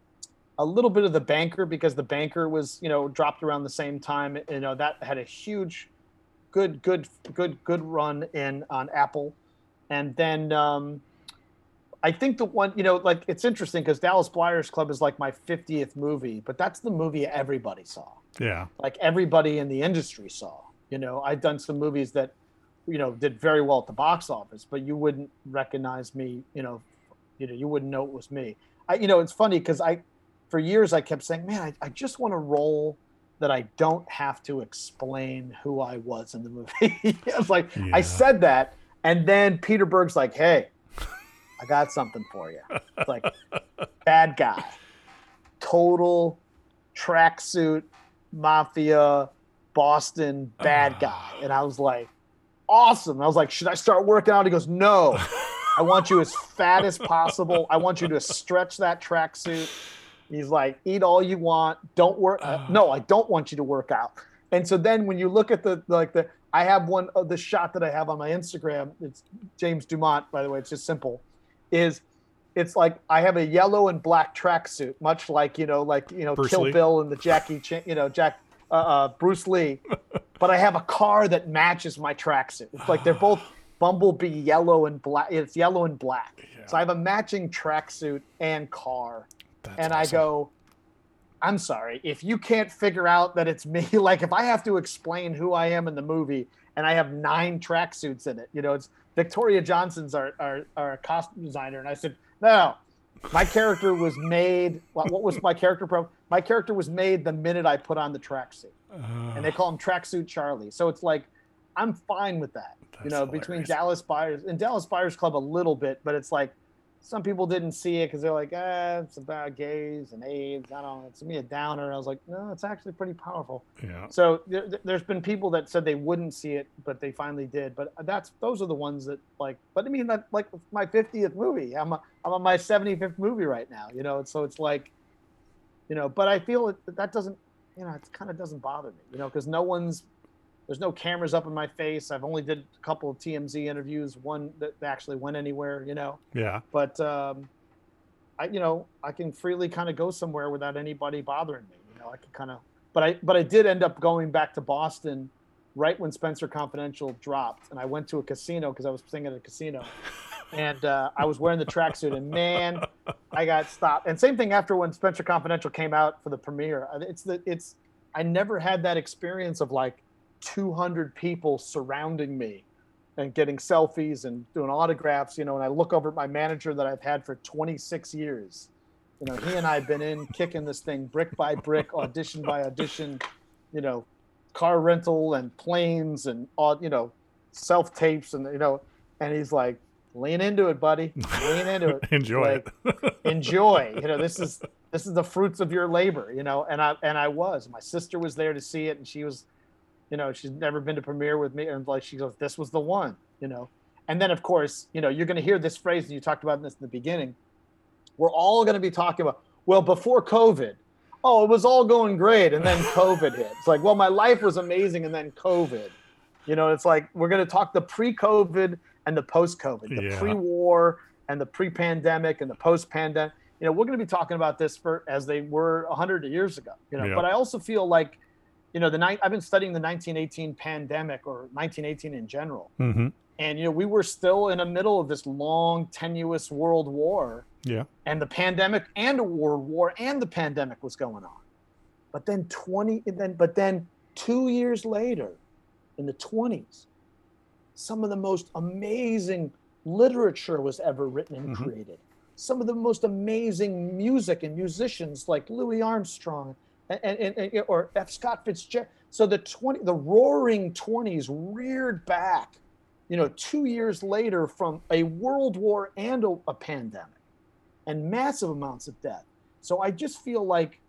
a little bit of the banker because the banker was you know dropped around the same time. You know that had a huge, good good good good run in on Apple, and then um, I think the one you know like it's interesting because Dallas Buyers Club is like my 50th movie, but that's the movie everybody saw yeah. like everybody in the industry saw. You know, I've done some movies that, you know, did very well at the box office, but you wouldn't recognize me. You know, you know, you wouldn't know it was me. I, you know, it's funny because I, for years, I kept saying, man, I, I just want a role that I don't have to explain who I was in the movie. I was like, Yeah. I said that, and then Peter Berg's like, hey, I got something for you. It's like, bad guy, total tracksuit mafia Boston bad guy. And I was like, awesome. I was like, should I start working out? He goes, no. I want you as fat as possible. I want you to stretch that tracksuit. He's like, eat all you want. Don't work. uh, no, I don't want you to work out. And so then when you look at the like the I have one of the shot that I have on my Instagram. It's James Dumont, by the way. It's just simple. Is it's like I have a yellow and black tracksuit, much like you know, like you know, Bruce Kill Lee. Bill and the Jackie, Chan, you know, Jack, uh, uh, Bruce Lee. but I have a car that matches my tracksuit. It's like they're both Bumblebee yellow and black. It's yellow and black. Yeah. So I have a matching tracksuit and car, That's and awesome. I go, I'm sorry if you can't figure out that it's me. Like if I have to explain who I am in the movie, and I have nine tracksuits in it, you know, it's Victoria Johnson's our our, our costume designer, and I said, no, my character was made. What, was my character? Pro? My character was made the minute I put on the tracksuit, and they call him Tracksuit Charlie. So it's like, I'm fine with that. you know, between. Dallas Buyers and Dallas Buyers Club a little bit, but it's like some people didn't see it because they're like, ah, it's about gays and AIDS. I don't know. It's me a downer. And I was like, no, it's actually pretty powerful. yeah. So there, there's been people that said they wouldn't see it, but they finally did. But that's those are the ones that like. But I mean, that like my 50th movie. I'm a, I'm on my 75th movie right now. You know, so it's like, you know. But I feel it, that doesn't, you know, it kind of doesn't bother me. You know, because no one's there's no cameras up in my face. I've only did a couple of TMZ interviews, one that actually went anywhere. You know, Yeah. but um, I, you know, I can freely kind of go somewhere without anybody bothering me. You know, I can kind of, but I, but I did end up going back to Boston right when Spenser Confidential dropped, and I went to a casino because I was staying at a casino, and uh, I was wearing the tracksuit, and man, I got stopped. And same thing after when Spenser Confidential came out for the premiere. It's the, it's, I never had that experience of like 200 people surrounding me and getting selfies and doing autographs, you know, and I look over at my manager that I've had for 26 years. You know, he and I have been in kicking this thing brick by brick, audition by audition, you know, car rental and planes and all, you know, self tapes and you know, and he's like, lean into it, buddy. Lean into it. Enjoy Like, it. enjoy. You know, this is this is the fruits of your labor, you know, and I and I was. My sister was there to see it and she was you know, she's never been to premiere with me, and like she goes, "This was the one," you know. And then, of course, you know, you're going to hear this phrase, and you talked about this in the beginning. We're all going to be talking about, well, before COVID, oh, it was all going great, and then COVID hit. It's like, well, my life was amazing, and then COVID. You know, it's like we're going to talk the pre-COVID and the post-COVID, the Yeah. pre-war and the pre-pandemic and the post-pandemic. You know, we're going to be talking about this for as they were 100 years ago. You know, Yeah. but I also feel like you know the night i've been studying the 1918 pandemic or 1918 in general. Hmm and you know we were still in the middle of this long tenuous world war. Yeah. and the pandemic and a world war and the pandemic was going on. But then 20 and then but then two years later in the 20s some of the most amazing literature was ever written and Mhm. created. Some of the most amazing music and musicians like louis armstrong and, and, and or f. Scott fitzgerald. So the 20 the roaring 20s reared back you know two years later from a world war and a, a pandemic and massive amounts of death so i just feel like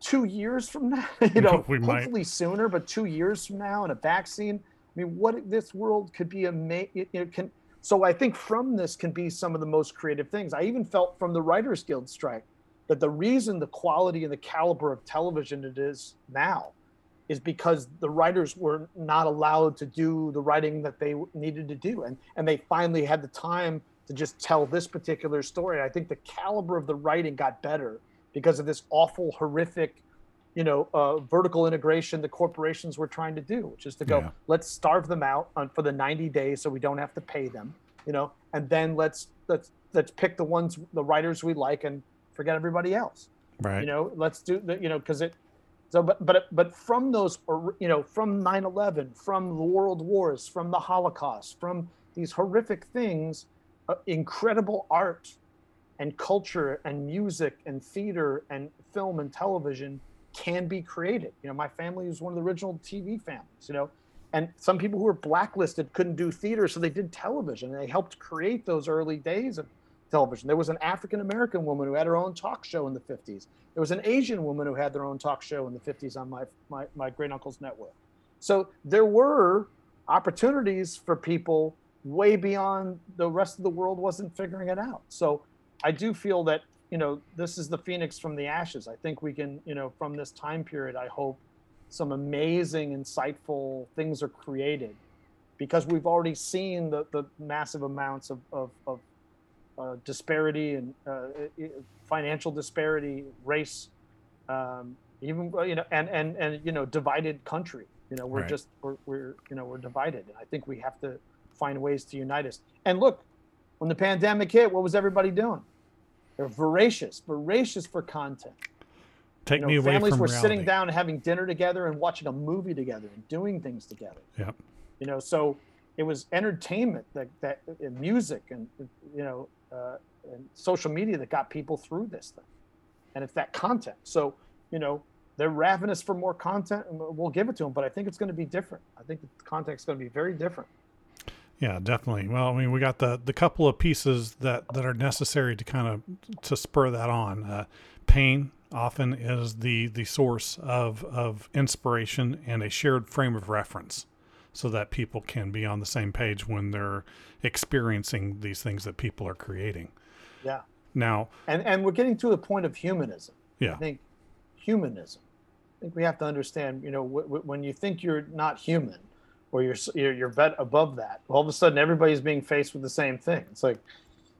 two years from now you know We might. hopefully sooner but two years from now and a vaccine. I mean what this world could be amazing you know, can so i think from this can be some of the most creative things. I even felt from the writers guild strike that the reason the quality and the caliber of television it is now is because the writers were not allowed to do the writing that they needed to do. And and they finally had the time to just tell this particular story. I think the caliber of the writing got better because of this awful horrific you know uh, vertical integration the corporations were trying to do which is to go Yeah. let's starve them out on, for the 90 days so we don't have to pay them you know? And then let's let's let's pick the ones the writers we like and forget everybody else. Right. you know let's do the you know because it so but but but from those you know from 9-11 from the world wars from the holocaust from these horrific things uh, incredible art and culture and music and theater and film and television can be created. You know my family was one of the original tv families you know and some people who were blacklisted couldn't do theater so they did television. And they helped create those early days of television. There was an African American woman who had her own talk show in the 50s. There was an Asian woman who had their own talk show in the 50s on my my, my great uncle's network. So there were opportunities for people way beyond the rest of the world wasn't figuring it out. So I do feel that you know this is the phoenix from the ashes. I think we can you know from this time period. I hope some amazing, insightful things are created because we've already seen the, the massive amounts of, of, of uh, disparity and uh, financial disparity, race, um, even you know, and and and you know, divided country. You know, we're Right. just we're, we're you know we're divided, and I think we have to find ways to unite us. And look, when the pandemic hit, what was everybody doing? They're voracious, voracious for content. Take You know, me away families from were reality. sitting down and having dinner together and watching a movie together and doing things together. Yep. You know, so it was entertainment that that and music and you know uh, and social media that got people through this thing, and it's that content. So you know they're ravenous for more content, and we'll give it to them. But I think it's going to be different. I think the content's going to be very different. Yeah, definitely. Well, I mean, we got the the couple of pieces that that are necessary to kind of to spur that on. Uh, pain often is the the source of of inspiration and a shared frame of reference, so that people can be on the same page when they're experiencing these things that people are creating. Yeah, Now, and and we're getting to the point of humanism. yeah, I think humanism. I think we have to understand, you know, w- w- when you think you're not human, or you're you're, you're bet above that, all of a sudden everybody's being faced with the same thing. It's like,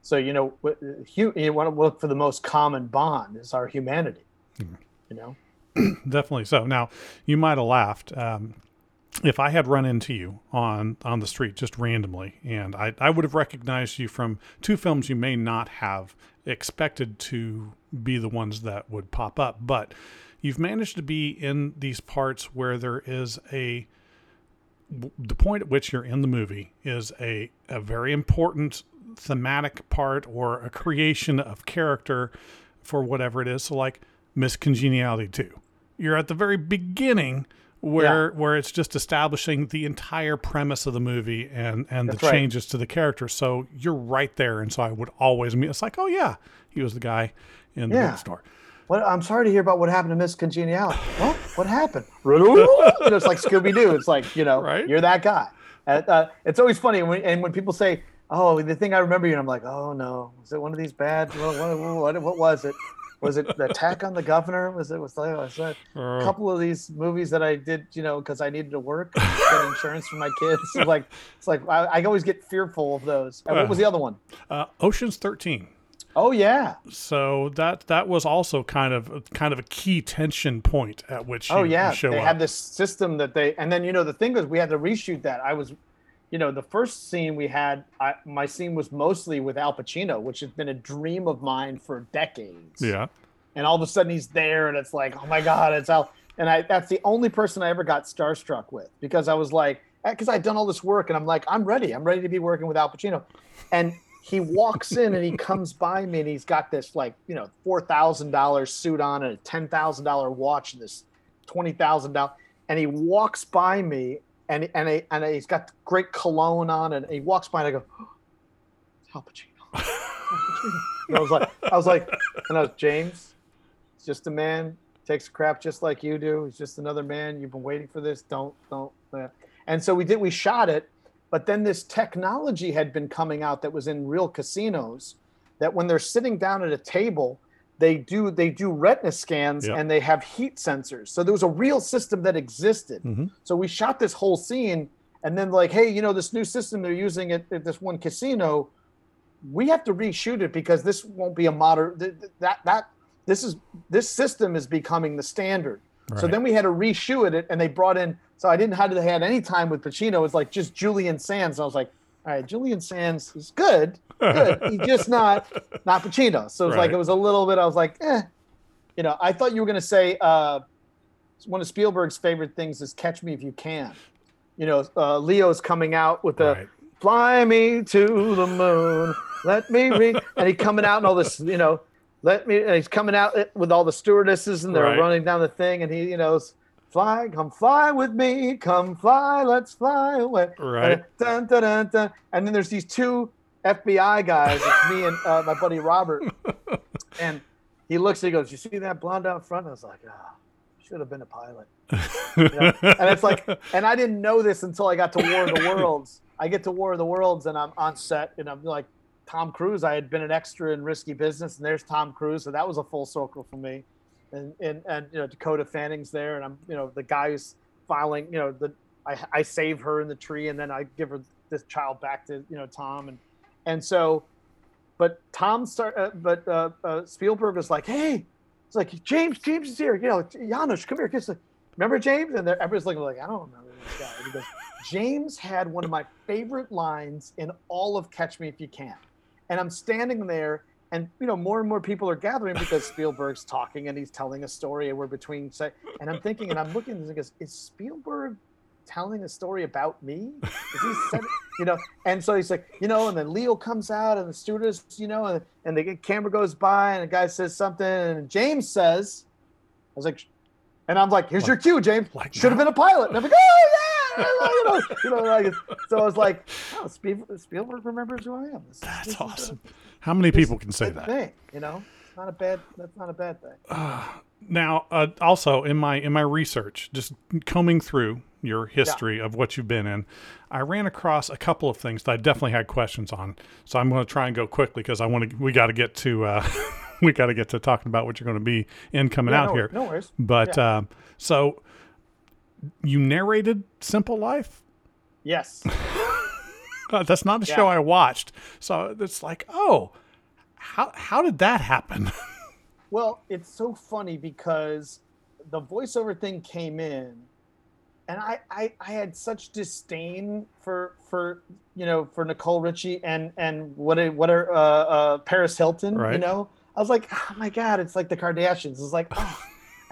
so you know, w- hu- you want to look for the most common bond is our humanity. You know, definitely. So now, you might have laughed. Um, if I had run into you on on the street just randomly, and I, I would have recognized you from two films you may not have expected to be the ones that would pop up, but you've managed to be in these parts where there is a the point at which you're in the movie is a, a very important thematic part or a creation of character for whatever it is. So like Miss Congeniality 2. You're at the very beginning where where it's just establishing the entire premise of the movie and and That's the right. changes to the character. So you're right there and so I would always meet it's like, "Oh yeah, he was the guy in the Yeah. bookstore." what I'm sorry to hear about what happened to Miss Congeniality. What? What happened? it's like Scooby Doo. It's like you know, Right. you're that guy. And, uh, it's always funny when and when people say, "Oh, the thing I remember you," and I'm like, "Oh no, was it one of these bad? What, what, what, what was it? Was it the attack on the governor? Was it was, like, was that a Oh. couple of these movies that I did, you know, because I needed to work, get insurance for my kids? It's like it's like I, I always get fearful of those. And what was the other one? Uh, Ocean's 13. Oh yeah, So that that was also kind of kind of a key tension point at which you, Oh you yeah, show they up. had this system that they, and then you know the thing was we had to reshoot that. I was, you know, the first scene we had, I, my scene was mostly with Al Pacino, which has been a dream of mine for decades. yeah. And all of a sudden he's there, and it's like, oh my god, it's Al. And I that's the only person I ever got starstruck with because I was like, eh, because I'd done all this work, and I'm like, I'm ready. I'm ready to be working with Al Pacino, and he walks in and he comes by me and he's got this like you know four thousand dollars suit on and a ten thousand dollar watch and this twenty thousand dollars and he walks by me and and, and he's got great cologne on and he walks by and I go it's Al Pacino. And I was like I was like and I was James he's just a man takes a crap just like you do he's just another man you've been waiting for this don't don't uh." and so we did we shot it but then this technology had been coming out that was in real casinos that when they're sitting down at a table, they do they do retina scans Yep. and they have heat sensors. So there was a real system that existed. Mhm. So we shot this whole scene and then like, hey, you know, this new system they're using at, at this one casino, we have to reshoot it because this won't be a modern th- th- that that this is this system is becoming the standard. So then we had to reshoot it, and they brought in. So I didn't have to had any time with Pacino. It's like just Julian Sands. and I was like, all right, Julian Sands is good, good. He's just not not Pacino. So it was like it was a little bit. I was like, eh, you know. I thought you were gonna say uh, one of Spielberg's favorite things is Catch Me If You Can. You know, uh, Leo's coming out with the Right. fly me to the moon, let me read, and he coming out and all this, you know, let me. And he's coming out with all the stewardesses and they're Right. running down the thing, and he, you know, is, fly, come fly with me, come fly, let's fly away. Right. And, dun, dun, dun, dun. and then there's these two FBI guys. It's me and uh, my buddy Robert, and he looks and he goes, "You see that blonde out front?" I was like, "Ah, should have been a pilot." You know? and it's like, and I didn't know this until I got to War of the Worlds. I get to War of the Worlds, and I'm on set, and I'm like, Tom Cruise. I had been an extra in Risky Business, and there's Tom Cruise, so that was a full circle for me. And and and you know Dakota Fanning's there, and I'm you know the guy who's filing, you know the I I save her in the tree, and then I give her this child back to you know Tom, and and so, but Tom start, uh, but uh, uh, Spielberg was like, hey, it's like James, James is here, you know, Janusz, come here, kiss. the-" Remember James? And everybody's looking like, I don't remember this guy. Goes, James had one of my favorite lines in all of Catch Me If You Can. and I'm standing there, and you know, more and more people are gathering because Spielberg's talking and he's telling a story, and we're between. Say, And I'm thinking, and I'm looking, and goes, is Spielberg telling a story about me? Is he you know? And so he's like, you know, and then Leo comes out, and the students, you know, and, and the camera goes by, and the guy says something, and James says, I was like, and I'm like, here's like, your cue, James. Like Should have been a pilot. And I'm like, oh yeah, you know, you know, like, so I was like, oh, Spielberg remembers who I am. This, that's this awesome. A, How many people can say that? Thing, you know, it's not a bad. That's not a bad thing. Uh, now, uh, also in my in my research, just combing through your history yeah. of what you've been in, I ran across a couple of things that I definitely had questions on. So I'm going to try and go quickly because I want to. We got to get to. Uh, we got to get to talking about what you're going to be in coming yeah, out no, here. No worries. But yeah. um, so you narrated Simple Life. Yes. That's not the yeah. show I watched. So it's like, oh, how how did that happen? well, it's so funny because the voiceover thing came in and I, I, I had such disdain for for you know for Nicole Richie and and what a, what are uh, uh, Paris Hilton right. you know I was like oh my god it's like the Kardashians it's like oh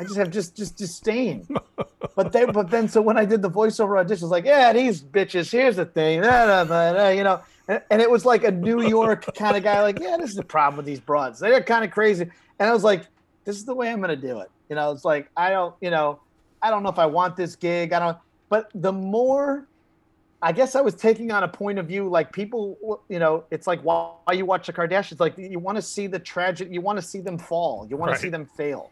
I just have just just disdain but they but then so when I did the voiceover audition was like yeah these bitches here's the thing you know and, and it was like a New York kind of guy like yeah this is the problem with these broads they're kind of crazy and I was like this is the way I'm gonna do it you know it's like I don't you know I don't know if I want this gig. I don't. But the more, I guess I was taking on a point of view like people, you know, it's like why you watch the Kardashians. Like you want to see the tragic. You want to see them fall. You want right. to see them fail.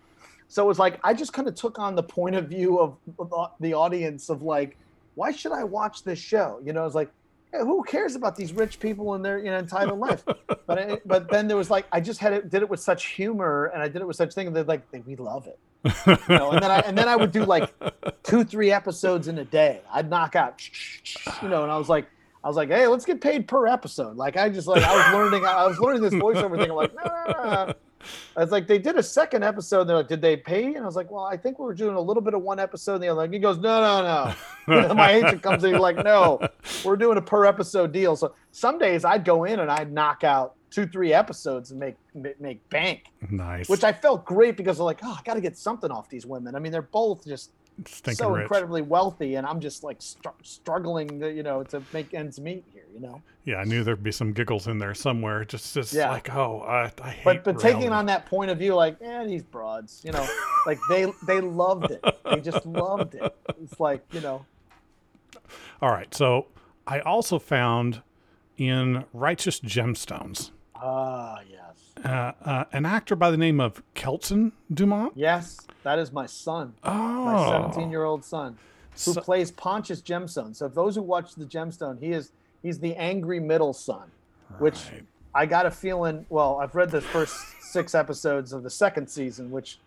So it was like I just kind of took on the point of view of uh, the audience of like, why should I watch this show? You know, it's like who cares about these rich people and their you know entitled life? but I, but then there was like I just had it did it with such humor and I did it with such thing and they're like we love it. You know, and then I and then I would do like two three episodes in a day. I'd knock out, you know, and I was like. I was like, hey, let's get paid per episode. Like I just like I was learning I was learning this voiceover thing. I'm like, nah, I was like, they did a second episode. And They're like, did they pay? And I was like, well, I think we were doing a little bit of one episode. And the other, like, he goes, no, no, no. My agent comes in, he's like, no, we're doing a per episode deal. So some days I'd go in and I'd knock out two, three episodes and make make bank. Nice. Which I felt great because I'm like, oh, I got to get something off these women. I mean, they're both just so rich. incredibly wealthy, and I'm just like str- struggling, to, you know, to make ends meet here. You know. Yeah, I knew there'd be some giggles in there somewhere. Just, just yeah. like, oh, I, I hate. But, but taking on that point of view, like, eh, these broads, you know, like they they loved it. They just loved it. It's like, you know. All right, so I also found in Righteous Gemstones. Ah, yes. Uh, uh, an actor by the name of Kelton Dumont. Yes, that is my son. Oh. My 17 year old son who so, plays Pontius Gemstone. So, if those who watch the Gemstone, he is he's the angry middle son, right. which I got a feeling. Well, I've read the first six episodes of the second season, which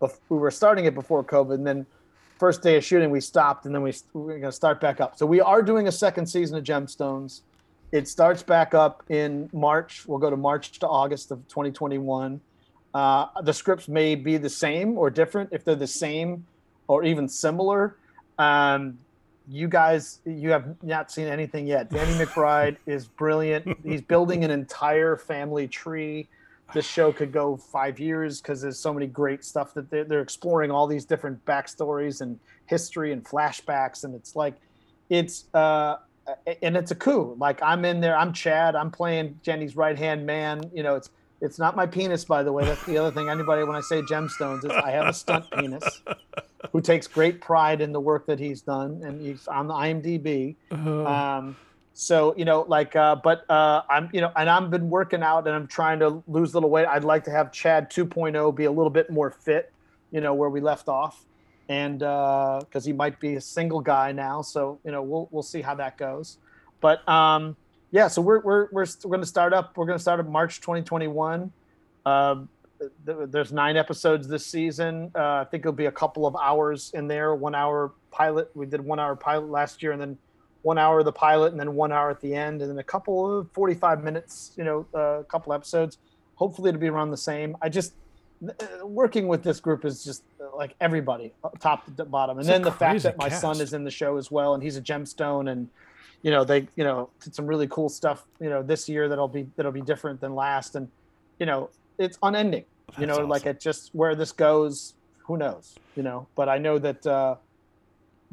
we were starting it before COVID, and then first day of shooting we stopped, and then we we're going to start back up. So we are doing a second season of Gemstones. It starts back up in March. We'll go to March to August of 2021. Uh, the scripts may be the same or different. If they're the same or even similar, um, you guys, you have not seen anything yet. Danny McBride is brilliant. He's building an entire family tree. This show could go five years because there's so many great stuff that they're, they're exploring all these different backstories and history and flashbacks. And it's like, it's uh, and it's a coup. Like I'm in there, I'm Chad, I'm playing Jesse's right hand man. You know, it's it's not my penis, by the way. That's the other thing. Anybody when I say gemstones is I have a stunt penis who takes great pride in the work that he's done, and he's on the IMDb. Uh-huh. Um, so you know, like, uh, but uh, I'm you know, and I've been working out, and I'm trying to lose a little weight. I'd like to have Chad 2.0 be a little bit more fit. You know, where we left off and because uh, he might be a single guy now, so you know we'll we'll see how that goes. But um, yeah, so we're we're we're, we're going to start up. We're going to start up March 2021. Uh, th- there's nine episodes this season. Uh, I think it'll be a couple of hours in there. One hour pilot. We did one hour pilot last year, and then one hour of the pilot, and then one hour at the end, and then a couple of 45 minutes. You know, uh, a couple episodes. Hopefully, it'll be around the same. I just uh, working with this group is just uh, like everybody uh, top to bottom and it's then the fact that my cast. son is in the show as well and he's a gemstone and you know they you know did some really cool stuff you know this year that'll be that'll be different than last and you know it's unending That's you know awesome. like it just where this goes who knows you know but i know that uh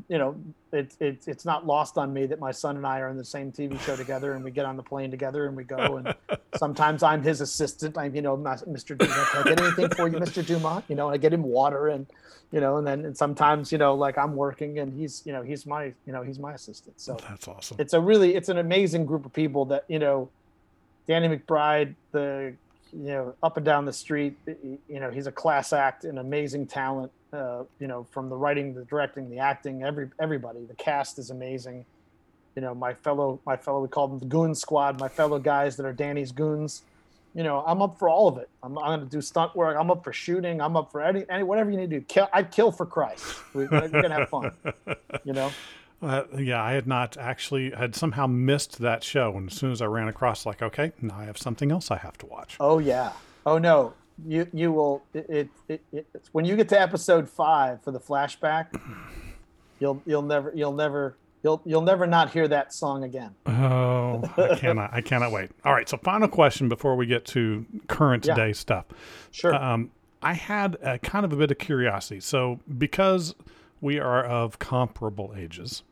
you know, it's it, it's not lost on me that my son and I are in the same TV show together, and we get on the plane together, and we go. And sometimes I'm his assistant. I'm, you know, Mr. Dumont. Can I get anything for you, Mr. Dumont? You know, and I get him water, and you know, and then and sometimes, you know, like I'm working, and he's, you know, he's my, you know, he's my assistant. So oh, that's awesome. It's a really, it's an amazing group of people that you know, Danny McBride, the you know, up and down the street, you know, he's a class act, an amazing talent uh, you know, from the writing, the directing, the acting, every everybody. The cast is amazing. You know, my fellow, my fellow, we call them the Goon Squad. My fellow guys that are Danny's goons. You know, I'm up for all of it. I'm, I'm going to do stunt work. I'm up for shooting. I'm up for any, any whatever you need to do. Kill, I'd kill for Christ. We, are going to have fun. You know. Uh, yeah, I had not actually had somehow missed that show, and as soon as I ran across, like, okay, now I have something else I have to watch. Oh yeah. Oh no, you you will it, it, it, when you get to episode five for the flashback you'll you'll never you'll never you'll you'll never not hear that song again. Oh i cannot i cannot wait. All right so final question before we get to current yeah. day stuff. Sure. Um, i had a kind of a bit of curiosity. So because we are of comparable ages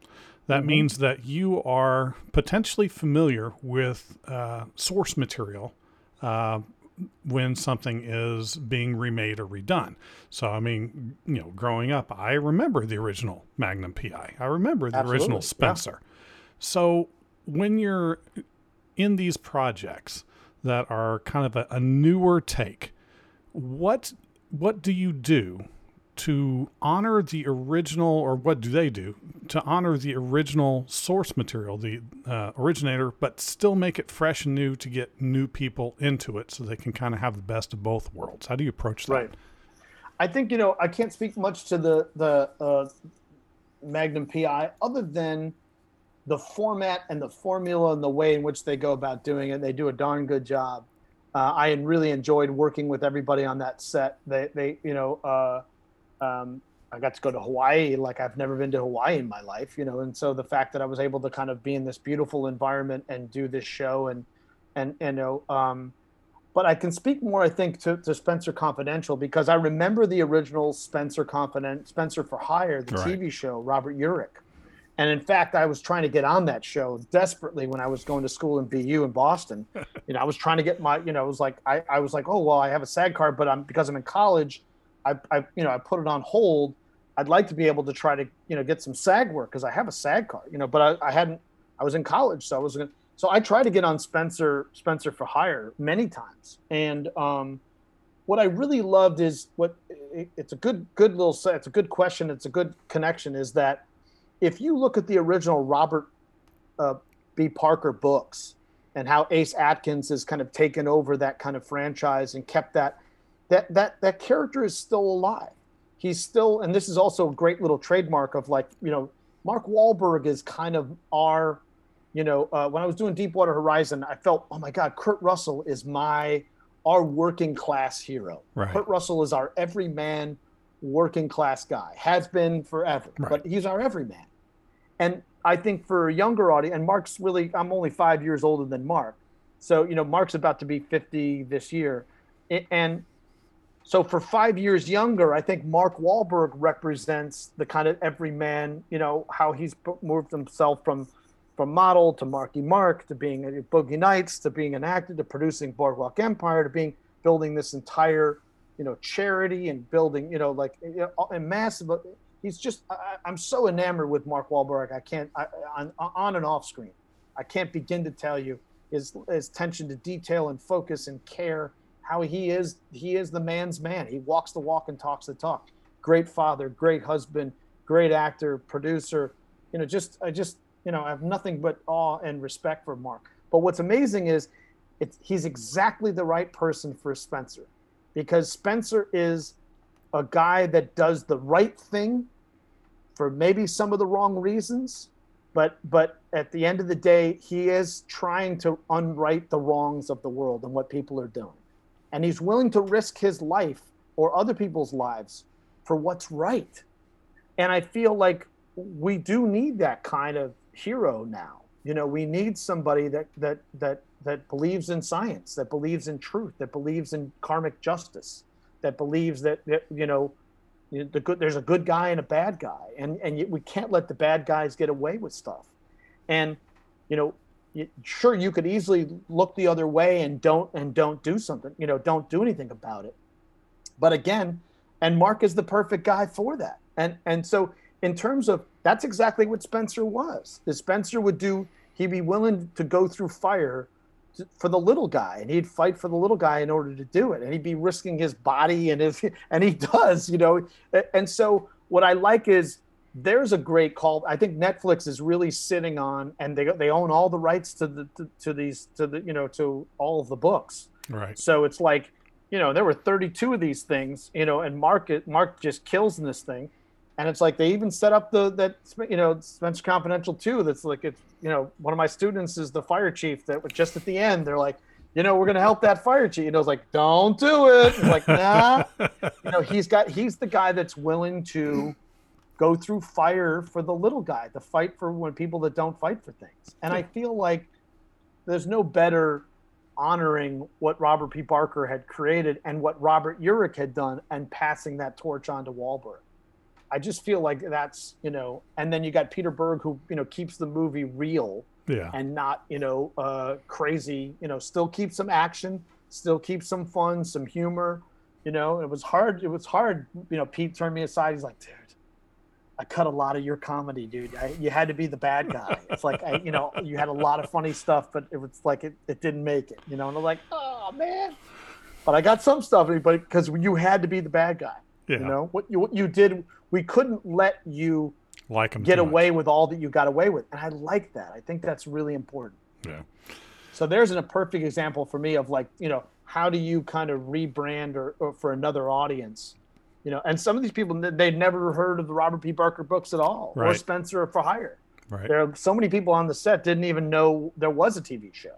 that mm-hmm. means that you are potentially familiar with uh, source material uh, when something is being remade or redone. So, I mean, you know, growing up, I remember the original Magnum PI. I remember the Absolutely. original Spenser. Yeah. So, when you're in these projects that are kind of a, a newer take, what what do you do to honor the original, or what do they do to honor the original source material, the uh, originator, but still make it fresh and new to get new people into it so they can kind of have the best of both worlds? How do you approach that? Right. I think, you know, I can't speak much to the, the uh, Magnum PI other than the format and the formula and the way in which they go about doing it. They do a darn good job. Uh, I really enjoyed working with everybody on that set. They, they, you know, uh, um, I got to go to Hawaii like I've never been to Hawaii in my life, you know, and so the fact that I was able to kind of be in this beautiful environment and do this show and and you know, um, but I can speak more, I think, to, to Spenser Confidential because I remember the original Spenser Confident Spenser for Hire, the right. TV show, Robert Urich. And in fact, I was trying to get on that show desperately when I was going to school in BU in Boston. you know, I was trying to get my, you know, it was like I, I was like, oh well, I have a SAG card, but I'm because I'm in college I, I you know I put it on hold. I'd like to be able to try to you know get some SAG work because I have a SAG card, you know, but I, I hadn't. I was in college, so I was going so I tried to get on Spenser Spenser for Hire many times, and um, what I really loved is what it, it's a good good little. It's a good question. It's a good connection. Is that if you look at the original Robert uh, B. Parker books and how Ace Atkins has kind of taken over that kind of franchise and kept that that that that character is still alive. He's still, and this is also a great little trademark of like you know, Mark Wahlberg is kind of our, you know, uh, when I was doing Deepwater Horizon, I felt, oh my God, Kurt Russell is my our working class hero. Right. Kurt Russell is our everyman working class guy. Has been forever, right. but he's our everyman. And I think for a younger audience, and Mark's really, I'm only five years older than Mark. So, you know, Mark's about to be 50 this year. And so for five years younger, I think Mark Wahlberg represents the kind of everyman, you know, how he's moved himself from from model to Marky Mark to being a Boogie Nights to being an actor to producing Boardwalk Empire to being building this entire, you know, charity and building, you know, like a massive. Uh, he's just I, am so enamored with Mark Wahlberg. I can't I, on on and off screen. I can't begin to tell you his his attention to detail and focus and care how he is he is the man's man. He walks the walk and talks the talk. Great father, great husband, great actor, producer. You know, just I just you know I have nothing but awe and respect for Mark. But what's amazing is it's, he's exactly the right person for Spenser because Spenser is a guy that does the right thing for maybe some of the wrong reasons but but at the end of the day he is trying to unright the wrongs of the world and what people are doing and he's willing to risk his life or other people's lives for what's right. And I feel like we do need that kind of hero now. You know, we need somebody that that that that believes in science, that believes in truth, that believes in karmic justice, that believes that, that you know the good there's a good guy and a bad guy and and we can't let the bad guys get away with stuff and you know sure you could easily look the other way and don't and don't do something you know don't do anything about it. But again and mark is the perfect guy for that. And and so in terms of that's exactly what Spenser was. The Spenser would do he'd be willing to go through fire for the little guy and he'd fight for the little guy in order to do it and he'd be risking his body and if and he does you know. And so what i like is there's a great call i think netflix is really sitting on and they they own all the rights to the to, to these to the you know to all of the books right so it's like you know there were 32 of these things you know and mark mark just kills in this thing and it's like they even set up the that you know Spenser Confidential too. That's like it's you know one of my students is the fire chief. That just at the end they're like, you know, we're gonna help that fire chief. And I was like, don't do it. Like, nah. you know, he's got he's the guy that's willing to go through fire for the little guy, the fight for when people that don't fight for things. And I feel like there's no better honoring what Robert B. Parker had created and what Robert Urich had done and passing that torch on to Wahlberg. I just feel like that's you know, and then you got Peter Berg who you know keeps the movie real, yeah, and not you know uh, crazy. You know, still keeps some action, still keeps some fun, some humor. You know, it was hard. It was hard. You know, Pete turned me aside. He's like, dude, I cut a lot of your comedy, dude. I, you had to be the bad guy. It's like, I, you know, you had a lot of funny stuff, but it was like it, it didn't make it. You know, and I'm like, oh man. But I got some stuff, but because you had to be the bad guy. Yeah. You know what you what you did. We couldn't let you like him get away much. with all that you got away with, and I like that. I think that's really important. Yeah. So there's an, a perfect example for me of like you know how do you kind of rebrand or, or for another audience, you know? And some of these people they'd never heard of the Robert B. Parker books at all, right. or Spenser for Hire. Right. There are so many people on the set didn't even know there was a TV show.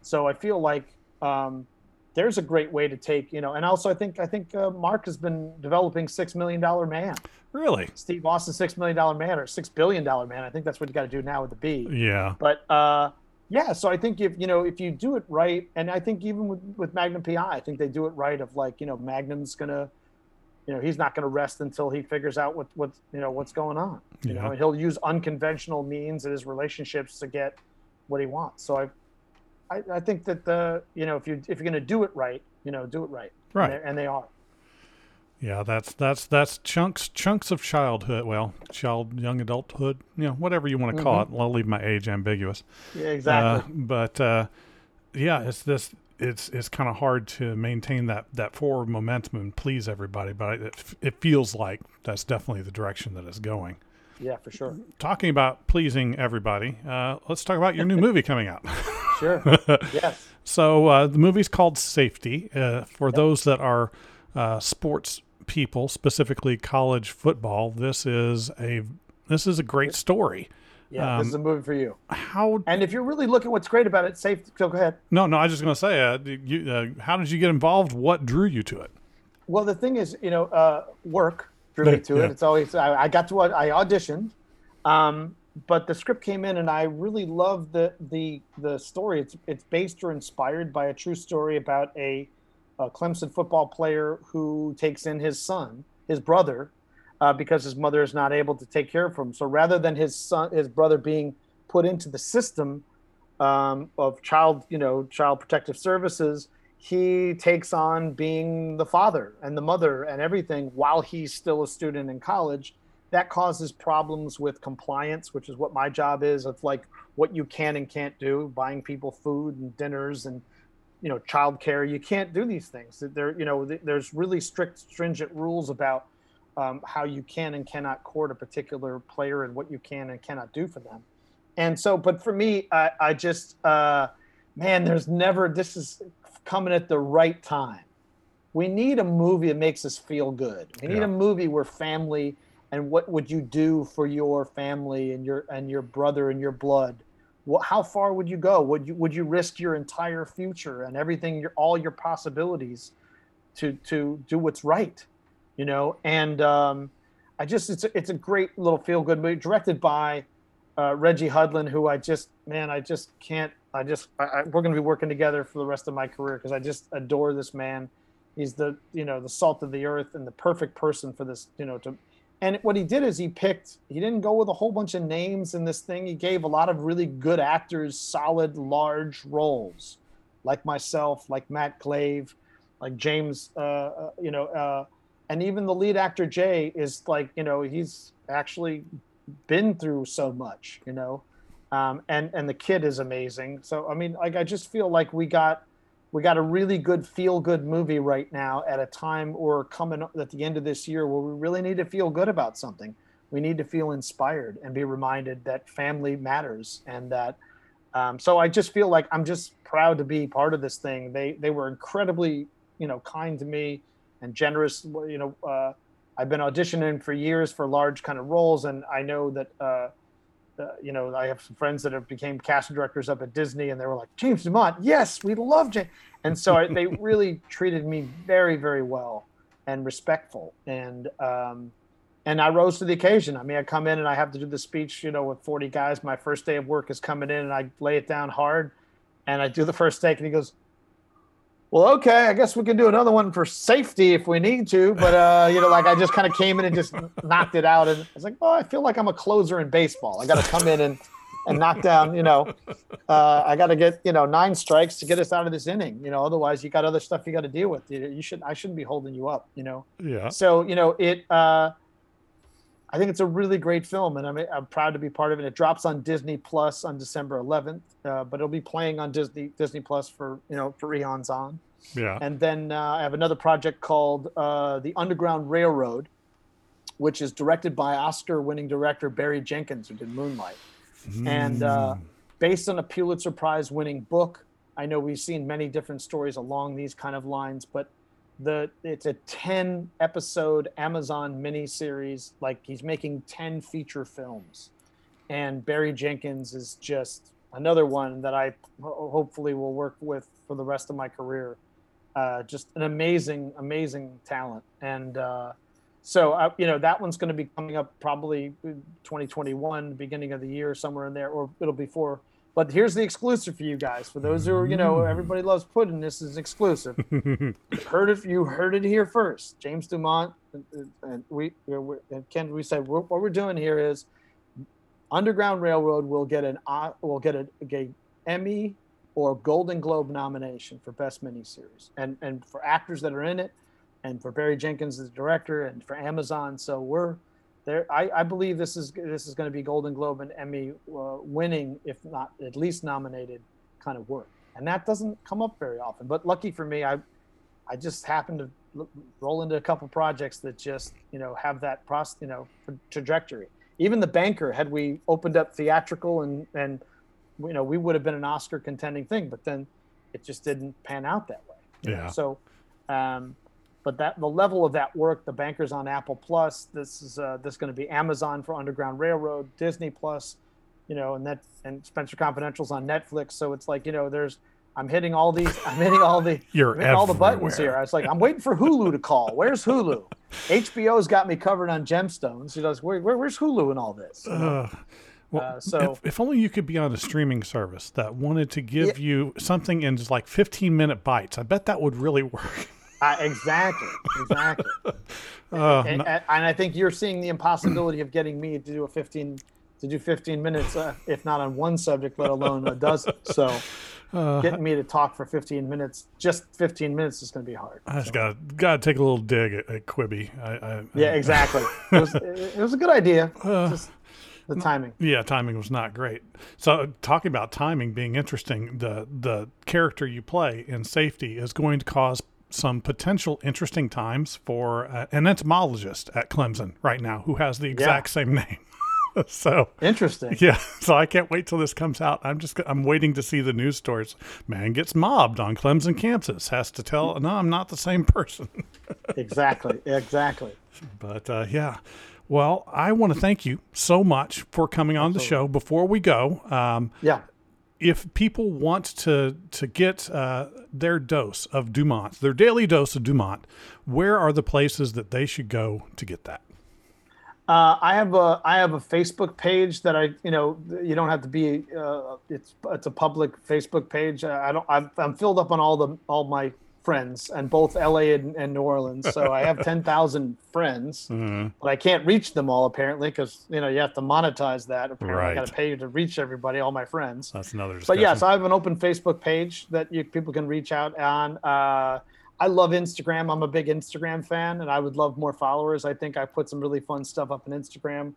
So I feel like um, there's a great way to take you know and also i think i think uh, mark has been developing six million dollar man really steve austin six million dollar man or six billion dollar man i think that's what you got to do now with the b yeah but uh yeah so i think if you know if you do it right and i think even with, with magnum pi i think they do it right of like you know magnum's gonna you know he's not going to rest until he figures out what what you know what's going on you yeah. know and he'll use unconventional means in his relationships to get what he wants so i I, I think that the you know if you if you're going to do it right, you know, do it right. Right. And, and, they are. Yeah, that's that's that's chunks chunks of childhood. Well, child, young adulthood. You know, whatever you want to call mm-hmm. it. I'll leave my age ambiguous. Yeah, exactly. Uh, but uh, yeah, it's this. It's it's kind of hard to maintain that that forward momentum and please everybody, but it, it feels like that's definitely the direction that it's going. Yeah, for sure. Talking about pleasing everybody, uh, let's talk about your new movie coming out. sure. yes. So uh, the movie's called Safety. Uh, for yep. those that are uh, sports people, specifically college football, this is a this is a great story. Yeah, um, this is a movie for you. How? And if you're really looking, what's great about it, safe. So go ahead. No, no, I was just going to say, uh, you, uh, how did you get involved? What drew you to it? Well, the thing is, you know, uh, work drew me to yeah. it. It's always I, I, got to I auditioned, um, but the script came in and I really love the the the story. It's it's based or inspired by a true story about a, a Clemson football player who takes in his son, his brother, uh, because his mother is not able to take care of him. So rather than his son, his brother being put into the system um, of child, you know, child protective services, he takes on being the father and the mother and everything while he's still a student in college. That causes problems with compliance which is what my job is. Of like what you can and can't do buying people food and dinners and you know childcare. You can't do these things. There you know there's really strict stringent rules about um, how you can and cannot court a particular player and what you can and cannot do for them and so but for me i, I just uh, man there's never this is coming at the right time. We need a movie that makes us feel good. We need yeah. a movie where family and what would you do for your family and your and your brother and your blood? What, how far would you go? Would you would you risk your entire future and everything, your all your possibilities, to to do what's right? You know, and um, I just it's a, it's a great little feel good movie directed by uh, Reggie Hudlin, who I just man, I just can't. I just I, I, we're going to be working together for the rest of my career because I just adore this man. He's the you know the salt of the earth and the perfect person for this you know to. And what he did is he picked. He didn't go with a whole bunch of names in this thing. He gave a lot of really good actors solid, large roles, like myself, like Matt Glave, like James. Uh, uh, you know, uh, and even the lead actor Jay is like you know he's actually been through so much, you know, um, and and the kid is amazing. So I mean, like I just feel like we got we got a really good feel good movie right now at a time or coming at the end of this year where we really need to feel good about something. We need to feel inspired and be reminded that family matters and that. Um, so I just feel like I'm just proud to be part of this thing. They they were incredibly you know kind to me and generous. You know. Uh, I've been auditioning for years for large kind of roles, and I know that uh, uh, you know I have some friends that have became casting directors up at Disney, and they were like James Dumont, yes, we love James, and so I, they really treated me very, very well and respectful, and um, and I rose to the occasion. I mean, I come in and I have to do the speech, you know, with 40 guys. My first day of work is coming in, and I lay it down hard, and I do the first take, and he goes, well, okay, I guess we can do another one for safety if we need to. But uh, you know, like I just kind of came in and just knocked it out, and I was like, oh, I feel like I'm a closer in baseball. I got to come in and and knock down. You know, uh, I got to get you know nine strikes to get us out of this inning. You know, otherwise you got other stuff you got to deal with. You, you should I shouldn't be holding you up. You know. Yeah. So you know it. Uh, I think it's a really great film, and I'm, I'm proud to be part of it. It drops on Disney Plus on December 11th, uh, but it'll be playing on Disney Disney Plus for you know for eons on. Yeah. And then uh, I have another project called uh, The Underground Railroad, which is directed by Oscar-winning director Barry Jenkins, who did Moonlight, mm. and uh, based on a Pulitzer Prize-winning book. I know we've seen many different stories along these kind of lines, but the it's a 10 episode Amazon miniseries. Like he's making 10 feature films. And Barry Jenkins is just another one that I hopefully will work with for the rest of my career. Uh, just an amazing, amazing talent. And uh, so, uh, you know, that one's going to be coming up probably 2021, beginning of the year, somewhere in there, or it'll be for but here's the exclusive for you guys. For those who are, you know, everybody mm. loves pudding. This is exclusive. heard it. You heard it here first. James Dumont uh, uh, and we and Ken. We said what we're doing here is Underground Railroad will get an uh, will get a, a Emmy or Golden Globe nomination for Best Miniseries, and and for actors that are in it, and for Barry Jenkins as director, and for Amazon. So we're there I, I believe this is this is going to be Golden Globe and Emmy uh, winning, if not at least nominated, kind of work, and that doesn't come up very often. But lucky for me, I I just happened to roll into a couple projects that just you know have that process, you know trajectory. Even the banker, had we opened up theatrical and and you know we would have been an Oscar contending thing, but then it just didn't pan out that way. Yeah. Know? So. Um, but that the level of that work, the bankers on Apple Plus, this is uh, this going to be Amazon for Underground Railroad, Disney Plus, you know, and that and Spenser Confidential's on Netflix. So it's like you know, there's I'm hitting all these, I'm hitting all the, You're hitting all the buttons here. I was like, I'm waiting for Hulu to call. Where's Hulu? HBO's got me covered on Gemstones. He goes, where, where, where's Hulu in all this? Uh, well, uh, so if, if, only you could be on a streaming service that wanted to give yeah. you something in just like 15 minute bites. I bet that would really work. Uh, exactly, exactly. Uh, and, and, I think you're seeing the impossibility of getting me to do a 15 to do 15 minutes, uh, if not on one subject, let alone a dozen. So, uh, getting me to talk for 15 minutes, just 15 minutes, is going to be hard. I just so. got got to take a little dig at, at Quibi. I, I, yeah, exactly. it, was, it, was a good idea. Uh, just, the timing. Yeah, timing was not great. So talking about timing being interesting, the the character you play in safety is going to cause some potential interesting times for uh, an entomologist at Clemson right now who has the exact yeah. same name. so interesting. Yeah. So I can't wait till this comes out. I'm just I'm waiting to see the news stories. Man gets mobbed on Clemson campus. Has to tell no, I'm not the same person. exactly. Exactly. But uh, yeah. Well, I want to thank you so much for coming on Absolutely. the show. Before we go, um, yeah, if people want to to get uh, their dose of Dumont, their daily dose of Dumont, where are the places that they should go to get that? Uh, I have a I have a Facebook page that I you know you don't have to be uh, it's it's a public Facebook page. I don't I'm, I'm filled up on all the all my friends and both LA and, and New Orleans. So I have ten thousand friends, mm-hmm. but I can't reach them all apparently because you know you have to monetize that. Apparently, right. I got to pay you to reach everybody, all my friends. That's another. Discussion. But yes, yeah, so I have an open Facebook page that you people can reach out on. Uh, I love Instagram. I'm a big Instagram fan, and I would love more followers. I think I put some really fun stuff up on Instagram,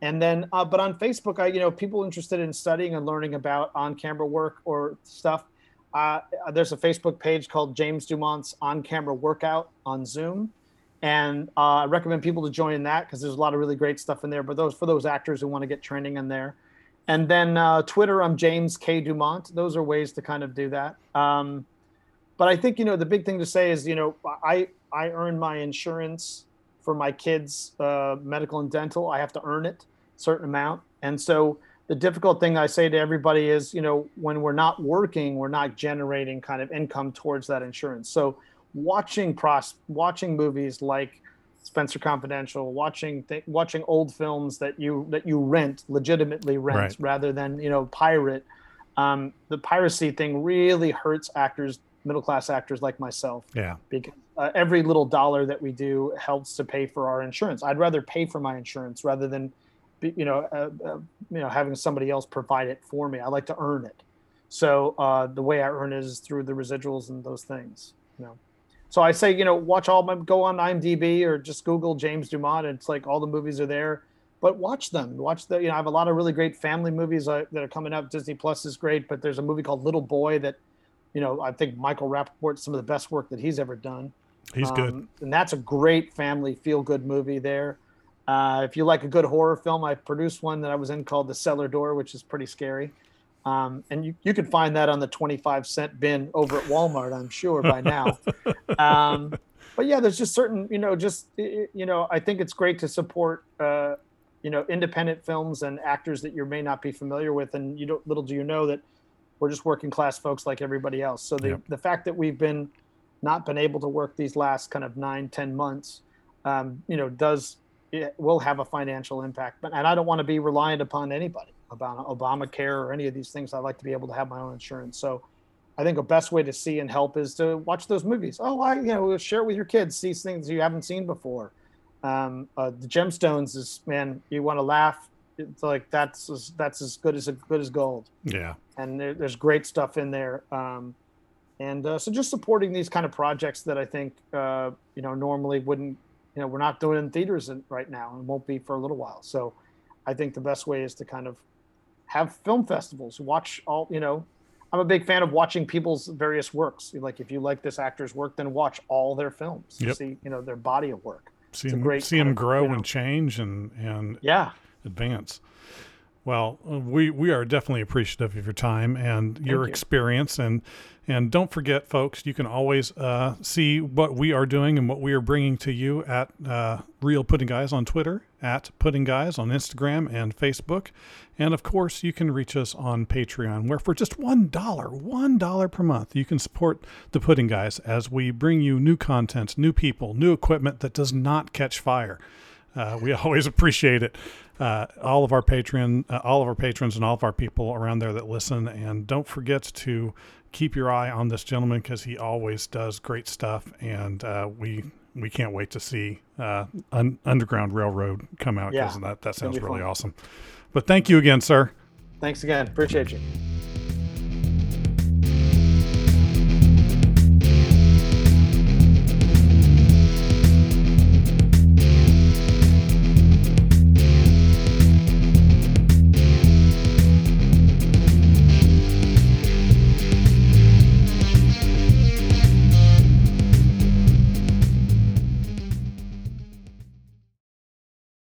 and then, uh, but on Facebook, I you know people interested in studying and learning about on-camera work or stuff. Uh, there's a Facebook page called James Dumont's On-Camera Workout on Zoom, and uh, I recommend people to join that because there's a lot of really great stuff in there. But those for those actors who want to get training in there, and then uh, Twitter, I'm James K Dumont. Those are ways to kind of do that. Um, but I think you know the big thing to say is you know I I earn my insurance for my kids' uh, medical and dental. I have to earn it a certain amount, and so the difficult thing I say to everybody is you know when we're not working, we're not generating kind of income towards that insurance. So watching pros watching movies like Spenser Confidential, watching th- watching old films that you that you rent legitimately rent right. rather than you know pirate. Um, the piracy thing really hurts actors middle class actors like myself. Yeah. Because uh, every little dollar that we do helps to pay for our insurance. I'd rather pay for my insurance rather than, you know, uh, uh, you know, having somebody else provide it for me. I like to earn it. So uh, the way I earn it is through the residuals and those things. You know. So I say, you know, watch all my go on IMDb or just Google James Dumont. And it's like all the movies are there but watch them. Watch the, you know, I have a lot of really great family movies uh, that are coming up. Disney Plus is great, but there's a movie called Little Boy that you know, I think Michael Rapaport, some of the best work that he's ever done. He's um, good. And that's a great family feel good movie there. Uh, if you like a good horror film, I produced one that I was in called The Cellar Door, which is pretty scary. Um, and you, you can find that on the 25 cent bin over at Walmart, I'm sure by now. um, but yeah, there's just certain, you know, just, you know, I think it's great to support, uh, you know, independent films and actors that you may not be familiar with. And you don't, little do you know that we're just working class folks like everybody else. So the, yep. the fact that we've been not been able to work these last kind of nine, ten months, um, you know, does it will have a financial impact. But and I don't want to be reliant upon anybody about Obamacare or any of these things. I like to be able to have my own insurance. So I think a best way to see and help is to watch those movies. Oh, I you know share it with your kids. See things you haven't seen before. Um, uh, the Gemstones is man, you want to laugh it's like that's as, that's as good as good as gold. Yeah, and there, there's great stuff in there. Um, and uh, so just supporting these kind of projects that I think uh, you know normally wouldn't you know we're not doing in theaters right now and won't be for a little while. So I think the best way is to kind of have film festivals, watch all you know. I'm a big fan of watching people's various works. Like if you like this actor's work, then watch all their films. Yep. See you know their body of work. See them, see them grow you know, and change and and yeah advance. Well, we, we are definitely appreciative of your time and your you. experience, and and don't forget, folks, you can always uh, see what we are doing and what we are bringing to you at uh, Real Pudding Guys on Twitter, at Pudding Guys on Instagram and Facebook, and of course, you can reach us on Patreon, where for just one dollar, one dollar per month, you can support the Pudding Guys as we bring you new content, new people, new equipment that does not catch fire. Uh, we always appreciate it. Uh, all of our patron, uh, all of our patrons, and all of our people around there that listen. And don't forget to keep your eye on this gentleman because he always does great stuff, and uh, we we can't wait to see uh, un- Underground Railroad come out because yeah, that that sounds really fun. awesome. But thank you again, sir. Thanks again. Appreciate you.